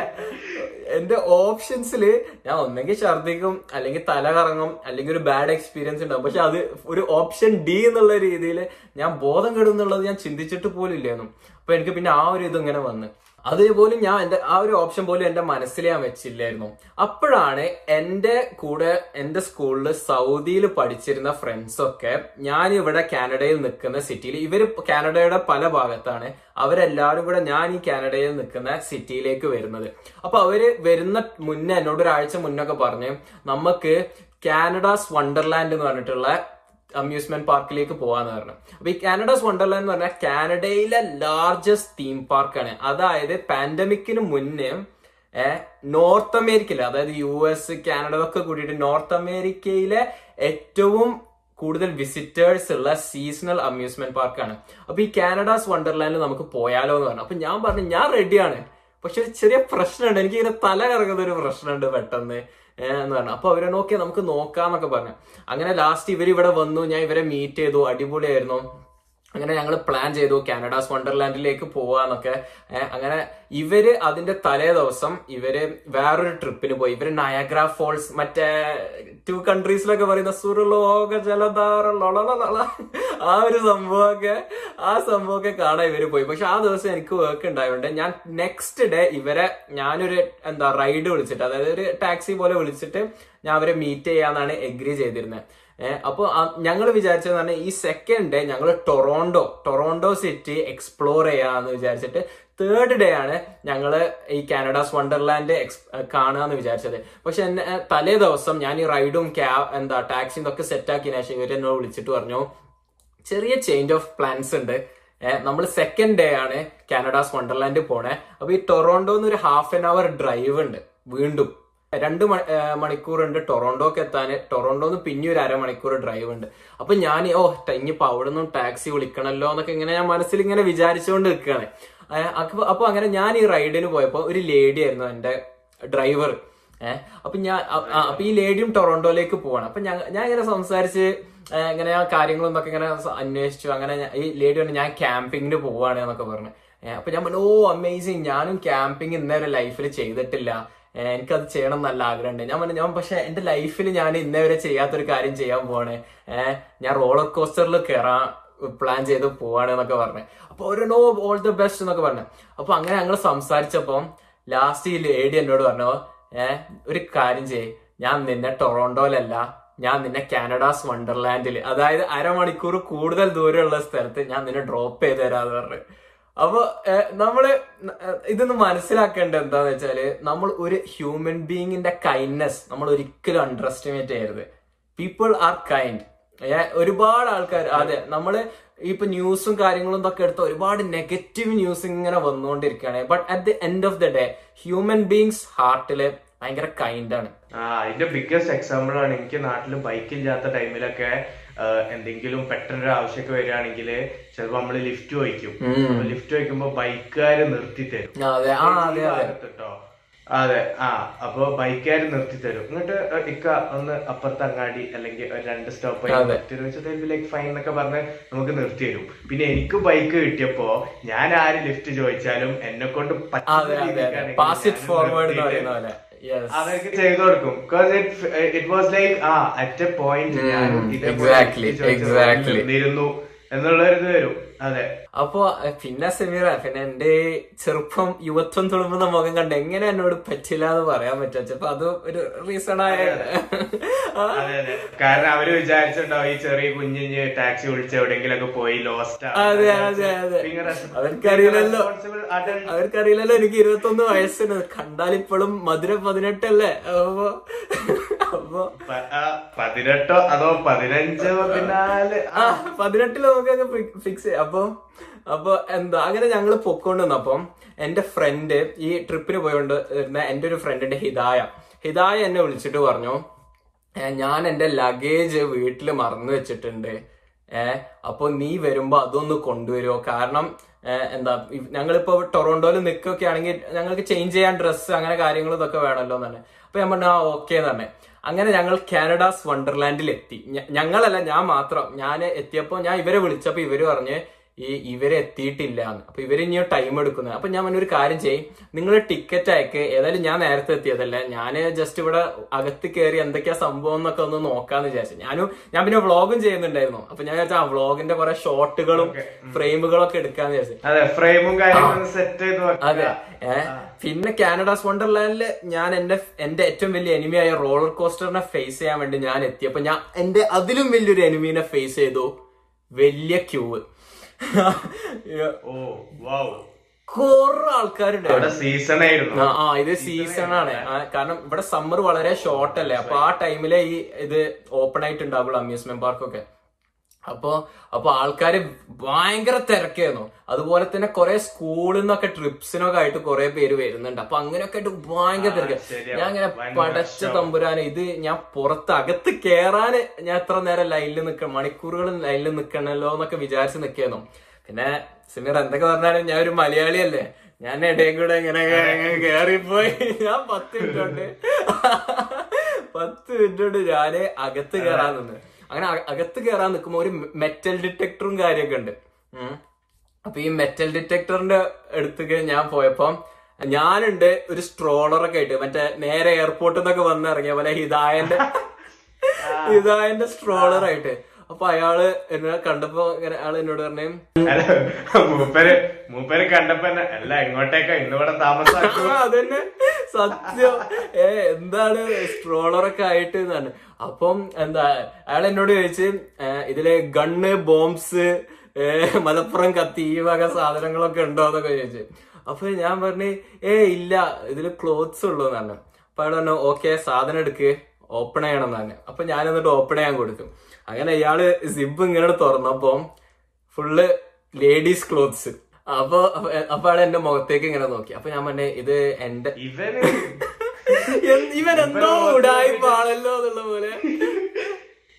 [SPEAKER 1] എന്റെ ഓപ്ഷൻസിൽ ഞാൻ ഒന്നെങ്കിൽ ഛർദിക്കും അല്ലെങ്കിൽ തല കറങ്ങും അല്ലെങ്കിൽ ഒരു ബാഡ് എക്സ്പീരിയൻസ് ഉണ്ടാവും. പക്ഷെ അത് ഒരു ഓപ്ഷൻ ഡി എന്നുള്ള രീതിയിൽ ഞാൻ ബോധം കെടും എന്നുള്ളത് ഞാൻ ചിന്തിച്ചിട്ട് പോലും ഇല്ലായിരുന്നു അപ്പൊ എനിക്ക് പിന്നെ ആ ഒരു ഇത് ഇങ്ങനെ വന്ന്. അതേപോലും ഞാൻ എന്റെ ആ ഒരു ഓപ്ഷൻ പോലും എന്റെ മനസ്സിൽ ഞാൻ വെച്ചില്ലായിരുന്നു. അപ്പോഴാണ് എന്റെ കൂടെ എന്റെ സ്കൂളിൽ സൗദിയിൽ പഠിച്ചിരുന്ന ഫ്രണ്ട്സൊക്കെ ഞാൻ ഇവിടെ കാനഡയിൽ നിൽക്കുന്ന സിറ്റിയിൽ ഇവർ കാനഡയുടെ പല ഭാഗത്താണ്. അവരെല്ലാവരും കൂടെ ഞാൻ ഈ കാനഡയിൽ നിൽക്കുന്ന സിറ്റിയിലേക്ക് വരുന്നത്. അപ്പൊ അവർ വരുന്ന മുന്നേ എന്നോട് ഒരാഴ്ച മുന്നൊക്കെ പറഞ്ഞ് നമുക്ക് കാനഡാസ് വണ്ടർലാൻഡ് എന്ന് പറഞ്ഞിട്ടുള്ള അമ്യൂസ്മെന്റ് പാർക്കിലേക്ക് പോവാന്ന് പറഞ്ഞു. അപ്പൊ ഈ കാനഡസ് വണ്ടർലാൻഡ് എന്ന് പറഞ്ഞാൽ കാനഡയിലെ ലാർജസ്റ്റ് തീം പാർക്കാണ് അതായത് പാൻഡമിക്കിന് മുന്നേ നോർത്ത് അമേരിക്കയിലെ അതായത് യു എസ് കാനഡ ഒക്കെ കൂടിയിട്ട് നോർത്ത് അമേരിക്കയിലെ ഏറ്റവും കൂടുതൽ വിസിറ്റേഴ്സ് ഉള്ള സീസണൽ അമ്യൂസ്മെന്റ് പാർക്കാണ് അപ്പൊ ഈ കാനഡാസ് വണ്ടർലാൻഡിൽ നമുക്ക് പോയാലോ എന്ന് പറഞ്ഞു. അപ്പൊ ഞാൻ പറഞ്ഞു ഞാൻ റെഡിയാണ് പക്ഷെ ഒരു ചെറിയ പ്രശ്നമുണ്ട്. എനിക്ക് ഇങ്ങനെ തല കറങ്ങുന്ന ഒരു പ്രശ്നമുണ്ട് പെട്ടെന്ന്. എന്ന് പറഞ്ഞു. അപ്പൊ അവരെ നോക്കിയാൽ നമുക്ക് നോക്കാന്നൊക്കെ പറഞ്ഞു. അങ്ങനെ ലാസ്റ്റ് ഇവർ ഇവിടെ വന്നു. ഞാൻ ഇവരെ മീറ്റ് ചെയ്തു. അടിപൊളിയായിരുന്നു. അങ്ങനെ ഞങ്ങൾ പ്ലാൻ ചെയ്തു കാനഡാസ് വണ്ടർലാൻഡിലേക്ക് പോവാന്നൊക്കെ. അങ്ങനെ ഇവർ അതിന്റെ തലേ ദിവസം ഇവർ വേറൊരു ട്രിപ്പിന് പോയി. ഇവർ നയഗ്ര ഫോൾസ് മറ്റേ ടു കൺട്രീസിലൊക്കെ പറയുന്ന സുരലോക ജലധാര ആ ഒരു സംഭവമൊക്കെ ആ സംഭവമൊക്കെ കാണാൻ ഇവർ പോയി. പക്ഷെ ആ ദിവസം എനിക്ക് വർക്ക് ഉണ്ടായതുകൊണ്ട് ഞാൻ നെക്സ്റ്റ് ഡേ ഇവരെ ഞാനൊരു എന്താ റൈഡ് വിളിച്ചിട്ട് അതായത് ഒരു ടാക്സി പോലെ വിളിച്ചിട്ട് ഞാൻ അവരെ മീറ്റ് ചെയ്യാന്നാണ് എഗ്രി ചെയ്തിരുന്നത് ഏഹ് അപ്പൊ ഞങ്ങൾ വിചാരിച്ചത് പറഞ്ഞാൽ ഈ സെക്കൻഡ് ഡേ ഞങ്ങൾ ടൊറോണ്ടോ ടൊറോണ്ടോ സിറ്റി എക്സ്പ്ലോർ ചെയ്യാന്ന് വിചാരിച്ചിട്ട് തേർഡ് ഡേ ആണ് ഞങ്ങൾ ഈ കാനഡാസ് വണ്ടർലാൻഡ് എക്സ് കാണുക എന്ന് വിചാരിച്ചത്. പക്ഷെ എന്നെ തലേ ദിവസം ഞാൻ ഈ റൈഡും ക്യാബ് എന്താ ടാക്സിയും സെറ്റ് ആക്കിയതിനു ശേഷം ഇവർ എന്നോട് വിളിച്ചിട്ട് പറഞ്ഞു ചെറിയ ചേഞ്ച് ഓഫ് പ്ലാൻസ് ഉണ്ട്. നമ്മൾ സെക്കൻഡ് ഡേ ആണ് കാനഡാസ് വണ്ടർലാൻഡ് പോണേ. അപ്പൊ ഈ ടൊറോണ്ടോന്ന് ഒരു ഹാഫ് ആൻ അവർ ഡ്രൈവ് ഉണ്ട് വീണ്ടും. രണ്ട് മണിക്കൂർ ഉണ്ട് ടൊറോണ്ടോക്ക് എത്താൻ. ടൊറോണ്ടോന്ന് പിന്നെ ഒരു അരമണിക്കൂർ ഡ്രൈവ് ഉണ്ട്. അപ്പൊ ഞാൻ ഓ ഇനിയിപ്പോ അവിടെ നിന്നും ടാക്സി വിളിക്കണല്ലോ എന്നൊക്കെ ഇങ്ങനെ ഞാൻ മനസ്സിൽ ഇങ്ങനെ വിചാരിച്ചുകൊണ്ട് നിൽക്കുകയാണ് അപ്പൊ അങ്ങനെ ഞാൻ ഈ റൈഡിന് പോയപ്പോ ഒരു ലേഡി ആയിരുന്നു എന്റെ ഡ്രൈവർ ഏഹ് അപ്പൊ ഞാൻ അപ്പൊ ഈ ലേഡിയും ടൊറോണ്ടോയിലേക്ക് പോവാണ്. അപ്പൊ ഞാൻ ഇങ്ങനെ സംസാരിച്ച് ഇങ്ങനെ കാര്യങ്ങളും കാര്യങ്ങളൊന്നൊക്കെ ഇങ്ങനെ അന്വേഷിച്ചു. അങ്ങനെ ഈ ലേഡി പറഞ്ഞു ഞാൻ ക്യാമ്പിങ്ങിന് പോവാണ് എന്നൊക്കെ പറഞ്ഞു. അപ്പൊ ഞാൻ പറഞ്ഞു ഓ അമേസിങ് ഞാനും ക്യാമ്പിങ് ഇന്നേരെ ലൈഫിൽ ചെയ്തിട്ടില്ല. എനിക്കത് ചെയ്യണം നല്ല ആഗ്രഹമുണ്ട്. ഞാൻ ഞാൻ പക്ഷെ എന്റെ ലൈഫിൽ ഞാൻ ഇന്നേ വരെ ചെയ്യാത്തൊരു കാര്യം ചെയ്യാൻ പോവാണ്. ഏഹ് ഞാൻ റോളർ കോസ്റ്ററിൽ കയറാൻ പ്ലാൻ ചെയ്ത് പോവാണ് എന്നൊക്കെ പറഞ്ഞു. അപ്പൊ ഒരു നോ ഓൾ ദ ബെസ്റ്റ് എന്നൊക്കെ പറഞ്ഞു. അപ്പൊ അങ്ങനെ ഞങ്ങൾ സംസാരിച്ചപ്പം ലാസ്റ്റ് ഈ ലേഡി എന്നോട് പറഞ്ഞു ഏഹ് ഒരു കാര്യം ചെയ്യ്. ഞാൻ നിന്നെ ടൊറോണ്ടോയിലല്ല ഞാൻ നിന്നെ കാനഡാസ് വണ്ടർലാൻഡിൽ അതായത് അരമണിക്കൂർ കൂടുതൽ ദൂരമുള്ള സ്ഥലത്ത് ഞാൻ നിന്നെ ഡ്രോപ്പ് ചെയ്ത് തരാന്ന് പറഞ്ഞു. അപ്പൊ നമ്മൾ ഇതൊന്ന് മനസ്സിലാക്കേണ്ടത് എന്താന്ന് വെച്ചാൽ നമ്മൾ ഒരു ഹ്യൂമൻ ബീയിങ്ങിന്റെ കൈൻഡ്നെസ് നമ്മൾ ഒരിക്കലും അണ്ടർ എസ്റ്റിമേറ്റ് ചെയ്യരുത് പീപ്പിൾ ആർ കൈൻഡ് ഒരുപാട് ആൾക്കാർ അതെ നമ്മൾ ഇപ്പൊ ന്യൂസും കാര്യങ്ങളും ഒക്കെ എടുത്ത ഒരുപാട് നെഗറ്റീവ് ന്യൂസ് ഇങ്ങനെ വന്നുകൊണ്ടിരിക്കുകയാണ്. But at the end of the day human beings ഹാർട്ടിൽ ഭയങ്കര കൈൻഡ് ആണ്.
[SPEAKER 2] അതിന്റെ ബിഗ്ഗസ്റ്റ് എക്സാമ്പിൾ ആണ് എനിക്ക് നാട്ടിൽ ബൈക്ക് ഇല്ലാത്ത ടൈമിലൊക്കെ എന്തെങ്കിലും പെട്ടെന്നൊരു ആവശ്യമൊക്കെ വരികയാണെങ്കിൽ ചിലപ്പോ നമ്മൾ ലിഫ്റ്റ് വയ്ക്കും. ലിഫ്റ്റ് വയ്ക്കുമ്പോ ബൈക്കുകാര് നിർത്തി തരും കേട്ടോ അതെ ആ. അപ്പൊ ബൈക്കുകാർ നിർത്തി തരും എന്നിട്ട് ഇക്ക ഒന്ന് അപ്പുറത്ത് അങ്ങാടി അല്ലെങ്കിൽ രണ്ട് സ്റ്റോപ്പ് ലൈക്ക് ഫൈൻ എന്നൊക്കെ പറഞ്ഞ് നമുക്ക് നിർത്തി തരും പിന്നെ എനിക്ക് ബൈക്ക് കിട്ടിയപ്പോ ഞാൻ ആര് ലിഫ്റ്റ് ചോദിച്ചാലും എന്നെ കൊണ്ട് അവർക്ക് ചെയ്തു കൊടുക്കും. ഇറ്റ് വാസ് ലൈക്ക് ആ അറ്റ് എ പോയിന്റ് ഞാൻ നിന്നിരുന്നു. എന്നുള്ള ഇത് വരും. അതെ.
[SPEAKER 1] അപ്പൊ പിന്നെ സെമീറ പിന്നെ എന്റെ ചെറുപ്പം യുവത്വം തുളുമ്പുന്ന മുഖം കണ്ട് എങ്ങനെ എന്നോട് പറ്റില്ല എന്ന് പറയാൻ പറ്റും അപ്പൊ അത് ഒരു റീസൺ ആയ
[SPEAKER 2] കാരണം അവർ വിചാരിച്ചിട്ടുണ്ടാവും ഈ ചെറിയ കുഞ്ഞിഞ്ഞ് ടാക്സി വിളിച്ച് ഒക്കെ പോയി ലോസ്റ്റ്
[SPEAKER 1] അതെ അതെ അതെ അവർക്കറിയില്ലല്ലോ. അവർക്കറിയില്ലല്ലോ എനിക്ക് ഇരുപത്തൊന്ന് വയസ്സിന്. കണ്ടാൽ ഇപ്പോഴും മധുര പതിനെട്ടല്ലേ? അപ്പോ അപ്പൊ.
[SPEAKER 2] പതിനെട്ടോ അതോ പതിനഞ്ചോ പിന്നാലെ?
[SPEAKER 1] ആ. പതിനെട്ടിൽ നമുക്കൊക്കെ ഫിക്സ് ചെയ്യാം. അപ്പൊ അപ്പൊ എന്താ അങ്ങനെ ഞങ്ങൾ പൊക്കോണ്ട് വന്നപ്പം എന്റെ ഫ്രണ്ട് ഈ ട്രിപ്പിന് പോയോണ്ട് എന്റെ ഒരു ഫ്രണ്ടിന്റെ ഹിതായ ഹിതായ എന്നെ വിളിച്ചിട്ട് പറഞ്ഞു ഞാൻ എന്റെ ലഗേജ് വീട്ടിൽ മറന്നു വെച്ചിട്ടുണ്ട്. ഏഹ് അപ്പൊ നീ വരുമ്പോ അതൊന്ന് കൊണ്ടുവരുമോ കാരണം എന്താ ഞങ്ങളിപ്പോ ടൊറോണ്ടോയിൽ നിൽക്കുകയൊക്കെ ആണെങ്കിൽ ഞങ്ങൾക്ക് ചേഞ്ച് ചെയ്യാൻ ഡ്രസ്സ് അങ്ങനെ കാര്യങ്ങൾ ഇതൊക്കെ വേണമല്ലോ എന്നാണ് അപ്പൊ ഞാൻ പറഞ്ഞു ആ ഓക്കെ തന്നെ അങ്ങനെ ഞങ്ങൾ കാനഡാസ് വണ്ടർലാൻഡിൽ എത്തി ഞങ്ങളല്ല ഞാൻ മാത്രം. ഞാൻ എത്തിയപ്പോ ഞാൻ ഇവരെ വിളിച്ചപ്പോ ഇവർ പറഞ്ഞ് ഈ ഇവരെ എത്തിയിട്ടില്ല എന്ന്. അപ്പൊ ഇവർ ഇനിയോ ടൈം എടുക്കുന്നത് അപ്പൊ ഞാൻ ഒരു കാര്യം ചെയ്യും. നിങ്ങൾ ടിക്കറ്റ് അയക്ക്. ഏതായാലും ഞാൻ നേരത്തെ എത്തിയതല്ല. ഞാൻ ജസ്റ്റ് ഇവിടെ അകത്ത് കയറി എന്തൊക്കെയാ സംഭവം എന്നൊക്കെ ഒന്ന് നോക്കാന്ന് വിചാരിച്ചു. ഞാനും ഞാൻ പിന്നെ വ്ളോഗും ചെയ്യുന്നുണ്ടായിരുന്നു. അപ്പൊ ഞാൻ വിചാരിച്ചു ആ വ്ളോഗിന്റെ കുറെ ഷോട്ടുകളും ഫ്രെയിമുകളും ഒക്കെ എടുക്കാന്ന് വിചാരിച്ചു.
[SPEAKER 2] അതെ ഫ്രെയിമും കാര്യങ്ങളും സെറ്റ് ചെയ്ത്
[SPEAKER 1] അതെ. പിന്നെ കാനഡാസ് വണ്ടർലാൻഡിൽ ഞാൻ എന്റെ എന്റെ ഏറ്റവും വലിയ എനിമിയായ റോളർ കോസ്റ്ററിനെ ഫേസ് ചെയ്യാൻ വേണ്ടി ഞാൻ എത്തി. അപ്പൊ ഞാൻ എന്റെ അതിലും വലിയൊരു എനിമീനെ ഫേസ് ചെയ്തു. വലിയ ക്യൂവ്
[SPEAKER 2] ഓ വൗ
[SPEAKER 1] കുറെ ആൾക്കാരുണ്ട്
[SPEAKER 2] അവിടെ സീസൺ ആയിരുന്നു.
[SPEAKER 1] ആ ഇത് സീസൺ ആണ്. കാരണം ഇവിടെ സമ്മർ വളരെ ഷോർട്ട് അല്ലേ? അപ്പൊ ആ ടൈമിലെ ഈ ഇത് ഓപ്പൺ ആയിട്ട് ഉണ്ടാവുള്ളൂ അമ്യൂസ്മെന്റ് പാർക്കൊക്കെ അപ്പൊ അപ്പൊ ആൾക്കാര് ഭയങ്കര തിരക്കായിരുന്നു. അതുപോലെ തന്നെ കുറെ സ്കൂളിൽ നിന്നൊക്കെ ട്രിപ്സിനൊക്കെ ആയിട്ട് കുറെ പേര് വരുന്നുണ്ട്. അപ്പൊ അങ്ങനെയൊക്കെ ആയിട്ട് ഭയങ്കര തിരക്ക്. ഞാൻ ഇങ്ങനെ പടച്ച തമ്പുരാന് ഇത് ഞാൻ പുറത്ത് അകത്ത് കേറാന് ഞാൻ എത്ര നേരം ലൈനിൽ നിൽക്കണം മണിക്കൂറുകൾ ലൈനിൽ നിൽക്കണല്ലോ എന്നൊക്കെ വിചാരിച്ച് നിൽക്കായിരുന്നു പിന്നെ സിമീർ എന്തൊക്കെ പറഞ്ഞാലും ഞാൻ ഒരു മലയാളിയല്ലേ. ഞാൻ ഇടയിൽ കൂടെ ഇങ്ങനെ കേറിപ്പോയി. ഞാൻ പത്ത് മിനിറ്റ് കൊണ്ട്. പത്ത് മിനിറ്റ് കൊണ്ട് ഞാൻ അകത്ത് കയറാൻ നിന്ന്. അങ്ങനെ അക- അകത്ത് കയറാൻ നിൽക്കുമ്പോൾ ഒരു മെറ്റൽ ഡിറ്റക്ടറും കാര്യമൊക്കെ ഉണ്ട്. അപ്പൊ ഈ മെറ്റൽ ഡിറ്റക്ടറിന്റെ അടുത്തേക്ക് ഞാൻ പോയപ്പം ഞാനുണ്ട് ഒരു സ്ട്രോളറൊക്കെ ആയിട്ട്. മറ്റേ നേരെ എയർപോർട്ടിൽ നിന്നൊക്കെ വന്നിറങ്ങിയ പോലെ ഹിദായന്റെ ഹിദായന്റെ സ്ട്രോളർ ആയിട്ട്. അപ്പൊ അയാൾ എന്നെ കണ്ടപ്പോ അയാൾ എന്നോട് പറഞ്ഞു
[SPEAKER 2] മൂപ്പര് മൂപ്പര് കണ്ടപ്പോ അല്ല എങ്ങോട്ടേക്കാ? ഇന്നിവിടെ
[SPEAKER 1] താമസം അതന്നെ. സത്യം. ഏ എന്താണ് സ്ട്രോളറൊക്കെ ആയിട്ട് എന്നാണ് അപ്പം എന്താ അയാൾ എന്നോട് ചോദിച്ച് ഇതിലെ ഗണ്ണ് ബോംബ്സ് മലപ്പുറം കത്തി ഈ വക സാധനങ്ങളൊക്കെ ഉണ്ടോ എന്നൊക്കെ ചോദിച്ചു. അപ്പൊ ഞാൻ പറഞ്ഞു ഏ ഇല്ല ഇതിൽ ക്ലോത്ത്സ് ഉള്ളൂ എന്നാണ് അപ്പൊ അയാൾ പറഞ്ഞു ഓക്കെ സാധനം എടുക്ക്. ഓപ്പൺ ചെയ്യണം എന്നാണ് അപ്പൊ ഞാൻ എന്നിട്ട് ഓപ്പൺ ചെയ്യാൻ കൊടുക്കും അങ്ങനെ ഇയാൾ സിബ് ഇങ്ങനെ തുറന്നപ്പോ ഫുള്ള് ലേഡീസ് ക്ലോത്ത്സ് അപ്പൊ അപ്പൊ ആൾ എന്റെ മുഖത്തേക്ക് ഇങ്ങനെ നോക്കി. അപ്പൊ ഞാൻ പറഞ്ഞേ ഇത് എന്റെ എന്ത് ഇവൻ എന്തോ ഉടായ്പാണല്ലോ എന്നുള്ള പോലെ.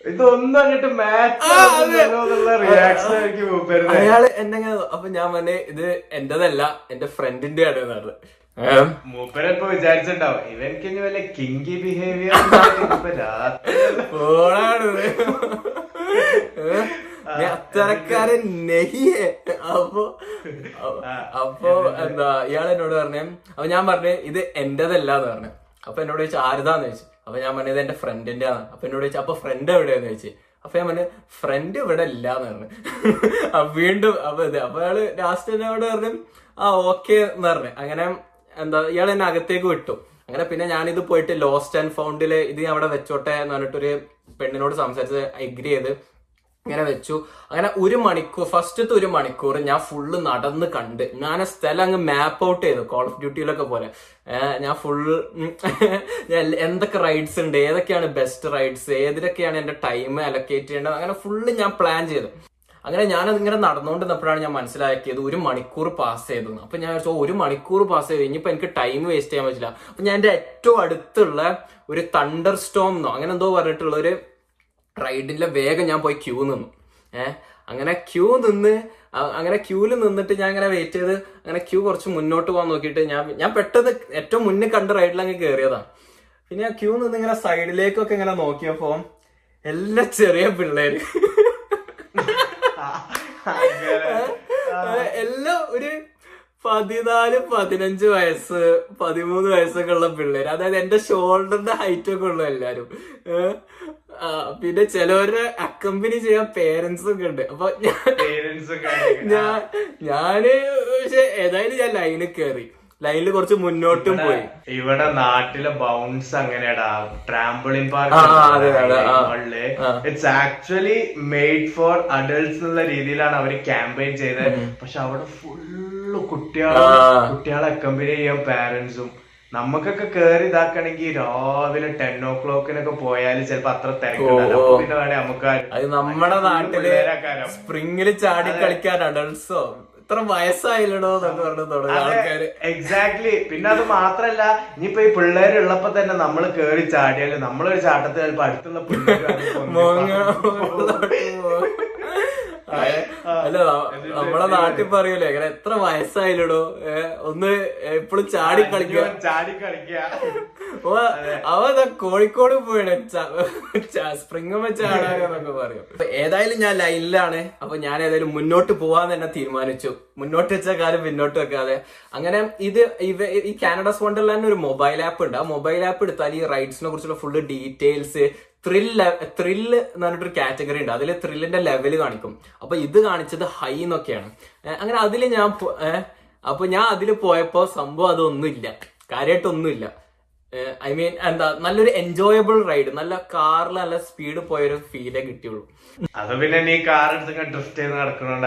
[SPEAKER 2] ഇതൊന്നും അങ്ങോട്ട് മാച്ച്
[SPEAKER 1] അയാൾ എന്നെ അപ്പൊ ഞാൻ പറഞ്ഞേ ഇത് എന്റേതല്ല എന്റെ ഫ്രണ്ടിന്റെ ആണ് ഏ?
[SPEAKER 2] മൂപ്പര് ഇപ്പൊ വിചാരിച്ചിട്ടുണ്ടാവും ഇവൻക്ക് ഇനി വല്ല കിങ്കി ബിഹേവിയർ
[SPEAKER 1] അത്തരക്കാരൻ നെഹിയേ അപ്പൊ അപ്പൊ എന്താ? ഇയാൾ എന്നോട് പറഞ്ഞേ അപ്പൊ ഞാൻ പറഞ്ഞു ഇത് എന്റേതല്ല എന്ന് പറഞ്ഞു. അപ്പൊ എന്നോട് ചോദിച്ചു ആരുതാന്ന് ചോദിച്ചു? അപ്പൊ ഞാൻ പറഞ്ഞത് എന്റെ ഫ്രണ്ടിന്റെ ആണ് അപ്പൊ എന്നോട് ചോദിച്ചു അപ്പൊ ഫ്രണ്ട് എവിടെയാന്ന്? ചോദിച്ചു. അപ്പൊ ഞാൻ പറഞ്ഞു ഫ്രണ്ട് ഇവിടെ ഇല്ല എന്ന് പറഞ്ഞു. അപ്പൊ വീണ്ടും അപ്പൊ ഇത് അപ്പൊ അയാൾ ലാസ്റ്റ് എന്നോട് പറഞ്ഞു ആ ഓക്കെ എന്ന് പറഞ്ഞു. അങ്ങനെ എന്താ ഇയാൾ എന്നെ അകത്തേക്ക് വിട്ടു. അങ്ങനെ പിന്നെ ഞാനിത് പോയിട്ട് ലോസ്റ്റ് ആൻഡ് ഫൗണ്ടിൽ ഇത് അവിടെ വെച്ചോട്ടെ എന്ന് പറഞ്ഞിട്ടൊരു പെണ്ണിനോട് സംസാരിച്ച് എഗ്രി ചെയ്ത് ഇങ്ങനെ വെച്ചു. അങ്ങനെ ഒരു മണിക്കൂർ ഫസ്റ്റത്തെ ഒരു മണിക്കൂർ ഞാൻ ഫുള്ള് നടന്ന് കണ്ട്. ഞാൻ സ്ഥലം അങ്ങ് മാപ്പ് ഔട്ട് ചെയ്തു. കോൾ ഓഫ് ഡ്യൂട്ടിയിലൊക്കെ പോലെ. ഞാൻ ഫുള്ള് എന്തൊക്കെ റൈഡ്സ് ഉണ്ട് ഏതൊക്കെയാണ് ബെസ്റ്റ് റൈഡ്സ് ഏതിലൊക്കെയാണ് എന്റെ ടൈം അലൊക്കേറ്റ് ചെയ്യേണ്ടത്? അങ്ങനെ ഫുള്ള് ഞാൻ പ്ലാൻ ചെയ്തു. അങ്ങനെ ഞാൻ ഇങ്ങനെ നടന്നുകൊണ്ടിരുന്നപ്പോഴാണ് ഞാൻ മനസ്സിലാക്കിയത് ഒരു മണിക്കൂർ പാസ് ചെയ്തെന്ന് അപ്പൊ ഞാൻ വിചാരിച്ചു, ഒരു മണിക്കൂർ പാസ് ചെയ്തു. ഇനിയിപ്പോ എനിക്ക് ടൈം വേസ്റ്റ് ചെയ്യാൻ പറ്റില്ല. അപ്പൊ ഞാൻ എന്റെ ഏറ്റവും അടുത്തുള്ള ഒരു തണ്ടർ സ്റ്റോം എന്നോ അങ്ങനെ എന്തോ പറഞ്ഞിട്ടുള്ള ഒരു റൈഡിന്റെ വേഗം ഞാൻ പോയി ക്യൂ നിന്നു. ഏഹ് അങ്ങനെ ക്യൂ നിന്ന് അങ്ങനെ ക്യൂവിൽ നിന്നിട്ട് ഞാൻ അങ്ങനെ വെയിറ്റ് ചെയ്ത് അങ്ങനെ ക്യൂ കുറച്ച് മുന്നോട്ട് പോകാൻ നോക്കിയിട്ട് ഞാൻ ഞാൻ പെട്ടെന്ന് ഏറ്റവും മുന്നിൽ കണ്ട റൈഡിൽ അങ്ങ് കയറിയതാണ് പിന്നെ ആ ക്യൂ നിന്ന് ഇങ്ങനെ സൈഡിലേക്കൊക്കെ ഇങ്ങനെ നോക്കിയപ്പോ എല്ലാ ചെറിയ പിള്ളേര് എല്ലാം ഒരു പതിനാല് പതിനഞ്ച് വയസ്സ് പതിമൂന്ന് വയസ്സൊക്കെ ഉള്ള പിള്ളേർ അതായത് എന്റെ ഷോൾഡറിന്റെ ഹൈറ്റ് ഒക്കെ ഉള്ള എല്ലാരും. പിന്നെ ചിലവരെ അക്കമ്പനി ചെയ്യാൻ പേരൻസ് ഒക്കെ ഉണ്ട്. അപ്പൊ ഞാൻ ഞാൻ പക്ഷെ ഏതായാലും ഞാൻ ലൈനിൽ കയറി ലൈനിൽ കുറച്ച് മുന്നോട്ടും പോയി.
[SPEAKER 2] ഇവിടെ നാട്ടിലെ ബൗൺസ് അങ്ങനെയാടാ. ട്രാംബിളിൻ
[SPEAKER 1] ആ.
[SPEAKER 2] Park. It's actually made for adults എന്നുള്ള രീതിയിലാണ് അവർ ക്യാമ്പയിൻ ചെയ്തത്. പക്ഷെ അവിടെ ഫുള്ള് കുട്ടികളെ കുട്ടികളെ അക്കമ്പനി ചെയ്യാൻ പാരന്റ്സും നമുക്കൊക്കെ കേറി ഇതാക്കണെങ്കിൽ രാവിലെ ടെൻ ഓ ക്ലോക്കിനൊക്കെ പോയാൽ ചിലപ്പോ അത്ര തിരക്കുണ്ടാവില്ല. വേണേ നമുക്ക്
[SPEAKER 1] നമ്മുടെ നാട്ടിലെ സ്പ്രിങ്ങിൽ ചാടി കളിക്കാൻ അഡൾട്ട്സോ ഇത്ര വയസ്സായില്ലടോ എന്നൊക്കെ പറഞ്ഞു തുടങ്ങി ആൾക്കാര്.
[SPEAKER 2] എക്സാക്ട്ലി പിന്നെ അത് മാത്രല്ല ഇനിയിപ്പോ ഈ പിള്ളേര് ഉള്ളപ്പോ തന്നെ നമ്മൾ കേറി ചാടിയാൽ നമ്മളൊരു ചാട്ടത്തിൽ ചിലപ്പോ അടുത്തുള്ള പിള്ളേര്
[SPEAKER 1] അല്ല നമ്മളെ നാട്ടിൽ പറയൂലേ അങ്ങനെ എത്ര വയസ്സായില്ലടോ ഒന്ന് എപ്പോഴും ചാടി കളിക്കുക.
[SPEAKER 2] ചാടി കളിക്കുക.
[SPEAKER 1] അവ കോഴിക്കോട് പോയാണ് സ്പ്രിംഗ് വെച്ച് പറയും. ഏതായാലും ഞാൻ ലൈനിലാണ്. അപ്പൊ ഞാൻ ഏതായാലും മുന്നോട്ട് പോവാന്ന് തന്നെ തീരുമാനിച്ചു. മുന്നോട്ട് വെച്ച കാലം പിന്നോട്ട് വെക്കാതെ. അങ്ങനെ ഇത് ഇവ ഈ കാനഡ വണ്ടർലാൻഡ് ഒരു മൊബൈൽ ആപ്പ് ഉണ്ട്. ആ മൊബൈൽ ആപ്പ് എടുത്താൽ ഈ റൈഡ്സിനെ കുറിച്ചുള്ള ഫുള്ള് ഡീറ്റെയിൽസ് ത്രില്ല് ത്രില്ല് എന്ന് പറഞ്ഞിട്ടൊരു കാറ്റഗറി ഉണ്ട്. അതിൽ ത്രില്ലിന്റെ ലെവൽ കാണിക്കും. അപ്പൊ ഇത് കാണിച്ചത് ഹൈ എന്നൊക്കെയാണ്. അങ്ങനെ അതിൽ ഞാൻ അപ്പൊ ഞാൻ അതിൽ പോയപ്പോ സംഭവം അതൊന്നുമില്ല. കാര്യമായിട്ടൊന്നുമില്ല ഐ മീൻ എന്താ നല്ലൊരു എൻജോയബിൾ റൈഡ് നല്ല കാറിൽ നല്ല സ്പീഡ് പോയൊരു ഫീലേ കിട്ടിയുള്ളൂ.
[SPEAKER 2] അത് പിന്നെ നീ കാർ ഡ്രിഫ്റ്റ് ചെയ്ത് നടക്കുന്നുണ്ട്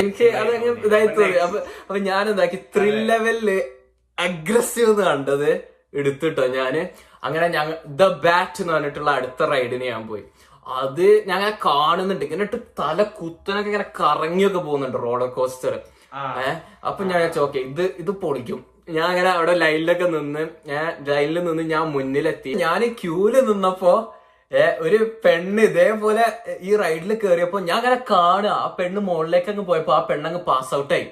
[SPEAKER 1] എനിക്ക് അതങ്ങ് ഇതായി തോന്നി അപ്പൊ അപ്പൊ ഞാൻ എന്താക്കി ത്രിൽ ലെവലിൽ അഗ്രസീവ് കണ്ടത് എടുത്തിട്ടോ ഞാൻ. അങ്ങനെ ഞങ്ങൾ ദ ബാറ്റ് എന്ന് പറഞ്ഞിട്ടുള്ള അടുത്ത റൈഡിന് ഞാൻ പോയി. അത് ഞാൻ അങ്ങനെ കാണുന്നുണ്ട്. ഇങ്ങനെ തല കുത്തനൊക്കെ ഇങ്ങനെ കറങ്ങിയൊക്കെ പോകുന്നുണ്ട് റോളർ കോസ്റ്റർ ഏഹ് അപ്പൊ ഞാൻ ഓക്കെ ഇത് ഇത് പൊളിക്കും. ഞാൻ അങ്ങനെ അവിടെ ലൈനിലൊക്കെ നിന്ന് ഞാൻ ലൈനിൽ നിന്ന് ഞാൻ മുന്നിലെത്തി. ഞാൻ ക്യൂൽ നിന്നപ്പോ ഒരു പെണ്ണ് ഇതേപോലെ ഈ റൈഡിൽ കയറിയപ്പോ ഞാൻ അങ്ങനെ കാണുക. ആ പെണ്ണ് മുകളിലേക്ക് അങ്ങ് പോയപ്പോ ആ പെണ്ണങ്ങ് പാസ് ഔട്ടായി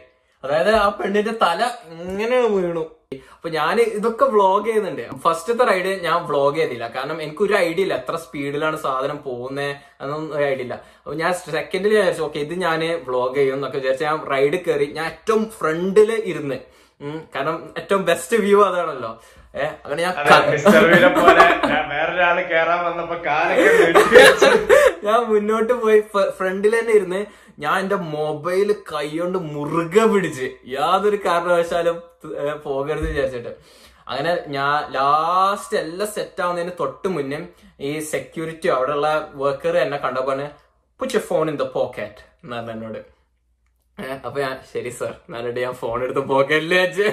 [SPEAKER 1] അതായത് ആ പെണ്ണിന്റെ തല ഇങ്ങനെ വീണു. അപ്പൊ ഞാൻ ഇതൊക്കെ വ്ളോഗ് ചെയ്യുന്നുണ്ട്. ഫസ്റ്റത്തെ റൈഡ് ഞാൻ വ്ളോഗ് ചെയ്തില്ല. കാരണം എനിക്കൊരു ഐഡിയ ഇല്ല. എത്ര സ്പീഡിലാണ് സാധനം പോകുന്നത് എന്നൊന്നും ഒരു ഐഡിയ ഇല്ല. അപ്പൊ ഞാൻ സെക്കൻഡിൽ വിചാരിച്ചു ഓക്കെ ഇത് ഞാൻ വ്ളോഗ് ചെയ്യും എന്നൊക്കെ വിചാരിച്ചു. ഞാൻ റൈഡ് കയറി ഞാൻ ഏറ്റവും ഫ്രണ്ടിൽ ഇരുന്ന് കാരണം ഏറ്റവും ബെസ്റ്റ് വ്യൂ അതാണല്ലോ. ഏഹ് അങ്ങനെ ഞാൻ
[SPEAKER 2] വേറൊരാൾ കേറാൻ വന്നപ്പോ
[SPEAKER 1] ഞാൻ മുന്നോട്ട് പോയി ഫ്രണ്ടിൽ തന്നെ ഇരുന്ന് ഞാൻ എന്റെ മൊബൈൽ കൈകൊണ്ട് മുറുകെ പിടിച്ച് യാതൊരു കാരണവശാലും പോകരുത് വിചാരിച്ചിട്ട്. അങ്ങനെ ഞാൻ ലാസ്റ്റ് എല്ലാം സെറ്റ് ആവുന്നതിന് തൊട്ട് മുന്നേ ഈ സെക്യൂരിറ്റി അവിടെയുള്ള വർക്കർ എന്നെ കണ്ടപ്പോ push phone in the pocket എന്ന് പറഞ്ഞു എന്നോട്. അപ്പൊ ഞാൻ ശരി സർ എന്നിട്ട് ഞാൻ ഫോൺ എടുത്ത് പോക്കറ്റിൽ വെച്ച്.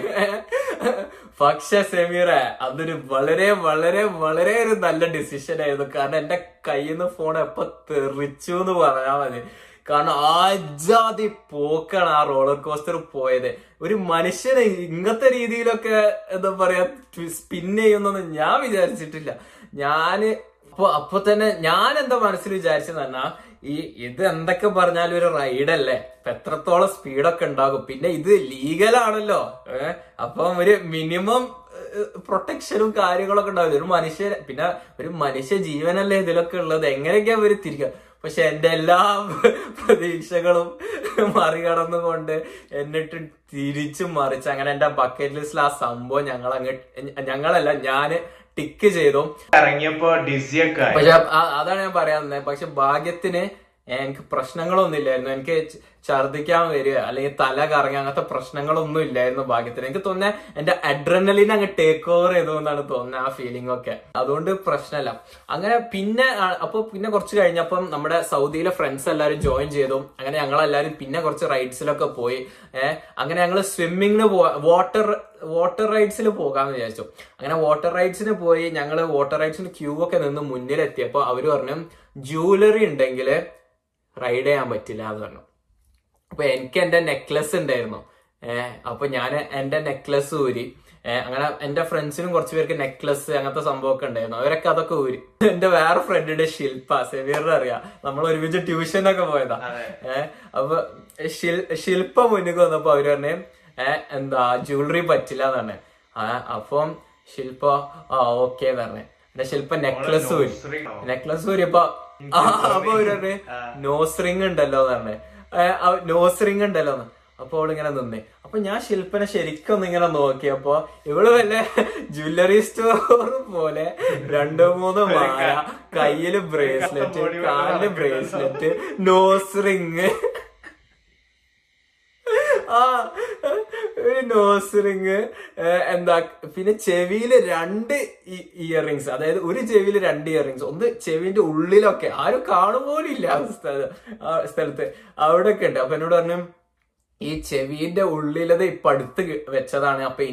[SPEAKER 1] പക്ഷെ സെമീറ അതൊരു വളരെ വളരെ വളരെ ഒരു നല്ല ഡിസിഷൻ ആയിരുന്നു. കാരണം എന്റെ കയ്യിൽ നിന്ന് ഫോൺ എപ്പൊ തെറിച്ചു എന്ന് പറഞ്ഞാൽ മതി. കാരണം ആജാതി പോക്കാണ് ആ റോളർ കോസ്റ്റർ പോയത്. ഒരു മനുഷ്യനെ ഇങ്ങനത്തെ രീതിയിലൊക്കെ എന്താ പറയാ സ്പിൻ ചെയ്യുന്നൊന്നും ഞാൻ വിചാരിച്ചിട്ടില്ല. ഞാൻ അപ്പൊ അപ്പൊ തന്നെ ഞാൻ എന്താ മനസ്സിൽ വിചാരിച്ചെന്ന് പറഞ്ഞാ ഈ ഇത് എന്തൊക്കെ പറഞ്ഞാലും ഒരു റൈഡല്ലേ? അപ്പൊ എത്രത്തോളം സ്പീഡൊക്കെ ഉണ്ടാകും. പിന്നെ ഇത് ലീഗലാണല്ലോ. ഏഹ് അപ്പം ഒരു മിനിമം പ്രൊട്ടക്ഷനും കാര്യങ്ങളൊക്കെ ഉണ്ടാവില്ല? ഒരു മനുഷ്യ പിന്നെ ഒരു മനുഷ്യ ജീവനല്ലേ ഇതിലൊക്കെ ഉള്ളത്? എങ്ങനെയൊക്കെയാ അവർ തിരിക്കുക പക്ഷെ എന്റെ എല്ലാ പ്രതീക്ഷകളും മറികടന്നുകൊണ്ട് എന്നിട്ട് തിരിച്ചും മറിച്ച് അങ്ങനെ എന്റെ ബക്കറ്റ് ലിസ്റ്റിൽ ആ സംഭവം ഞങ്ങൾ അങ്ങ് ഞങ്ങളല്ല ഞാൻ ടിക്ക് ചെയ്തു.
[SPEAKER 2] ഇറങ്ങിയപ്പോ ഡിസിയൊക്കെ
[SPEAKER 1] പക്ഷെ അതാണ് ഞാൻ പറയാൻ പക്ഷെ ഭാഗ്യത്തിന് എനിക്ക് പ്രശ്നങ്ങളൊന്നും ഇല്ലായിരുന്നു എനിക്ക് ഛർദ്ദിക്കാൻ വരിക അല്ലെങ്കിൽ തല കറങ്ങുക അങ്ങനത്തെ പ്രശ്നങ്ങളൊന്നും ഇല്ലായിരുന്നു ഭാഗ്യത്തിന്. എനിക്ക് തോന്നുന്ന എന്റെ അഡ്രനലിൻ അങ്ങ് ടേക്ക് ഓവർ ചെയ്തു എന്നാണ് തോന്നുന്നത് ആ ഫീലിംഗ് ഒക്കെ. അതുകൊണ്ട് പ്രശ്നമല്ല അങ്ങനെ പിന്നെ അപ്പൊ പിന്നെ കുറച്ച് കഴിഞ്ഞപ്പം നമ്മുടെ സൗദിയിലെ ഫ്രണ്ട്സ് എല്ലാവരും ജോയിൻ ചെയ്തു. അങ്ങനെ ഞങ്ങൾ എല്ലാവരും പിന്നെ കുറച്ച് റൈഡ്സിലൊക്കെ പോയി. ഏഹ് അങ്ങനെ ഞങ്ങൾ സ്വിമ്മിങ്ങിന് വാട്ടർ വാട്ടർ റൈഡ്സിൽ പോകാന്ന് വിചാരിച്ചു. അങ്ങനെ വാട്ടർ റൈഡ്സിന് പോയി ഞങ്ങൾ വാട്ടർ റൈഡ്സിന് ക്യൂ ഒക്കെ നിന്ന് മുന്നിലെത്തിയപ്പോൾ അവർ പറഞ്ഞു ജ്വല്ലറി ഉണ്ടെങ്കിൽ റൈഡ് ചെയ്യാൻ പറ്റില്ല എന്ന് പറഞ്ഞു. അപ്പൊ എനിക്ക് എന്റെ നെക്ലസ് ഉണ്ടായിരുന്നു. ഏഹ് അപ്പൊ ഞാൻ എന്റെ നെക്ലസ് ഊരി. അങ്ങനെ എന്റെ ഫ്രണ്ട്സിനും കുറച്ച് പേർക്ക് നെക്ലസ് അങ്ങനത്തെ സംഭവമൊക്കെ ഉണ്ടായിരുന്നു. അവരൊക്കെ അതൊക്കെ ഊരി. എന്റെ വേറെ ഫ്രണ്ടിന്റെ ശില്പ സെവിയറിന് അറിയാം. നമ്മൾ ഒരുമിച്ച് ട്യൂഷനൊക്കെ പോയതാ. ഏഹ് അപ്പൊ ശിൽ- ശില്പ മുന്നിൽ വന്നപ്പോ അവർ പറഞ്ഞു ഏഹ് എന്താ ജ്വല്ലറി പറ്റില്ല എന്ന് പറഞ്ഞു. ആ അപ്പം ശില്പ ആ ഓക്കെ പറഞ്ഞു. എന്റെ ശില്പ നെക്ലസ് ഊരി? നെക്ലസ് ഊരിയപ്പോ അപ്പൊ അപ്പൊ അവർ പറഞ്ഞു നോസ് റിങ് ഉണ്ടല്ലോ എന്ന് പറഞ്ഞേ. നോസ് റിംഗ് ഉണ്ടല്ലോ അപ്പോൾ അപ്പൊ അവൾ ഇങ്ങനെ നിന്നേ. അപ്പൊ ഞാൻ ശില്പനെ ശരിക്കൊന്നും ഇങ്ങനെ നോക്കിയപ്പോ ഇവൾ വല്ല ജ്വല്ലറി സ്റ്റോർ പോലെ രണ്ടു മൂന്ന് മാല കയ്യിൽ ബ്രേസ്ലെറ്റ് കാലിൽ ബ്രേസ്ലെറ്റ് നോസ് റിങ് ആ ഒരു നോസ് റിങ് എന്താ പിന്നെ ചെവിയിൽ രണ്ട് ഇയറിങ്സ് അതായത് ഒരു ചെവിയിൽ രണ്ട് ഇയറിങ്സ് ഒന്ന് ചെവിന്റെ ഉള്ളിലൊക്കെ ആരും കാണുപോലും ഇല്ല സ്ഥലത്ത് സ്ഥല- അവിടെ സ്ഥലത്ത്. അവിടെയൊക്കെ ഉണ്ട്. അപ്പൊ എന്നോട് പറഞ്ഞു ഈ ചെവിന്റെ ഉള്ളിലത് ഇപ്പൊ അടുത്ത് വെച്ചതാണ്. അപ്പൊ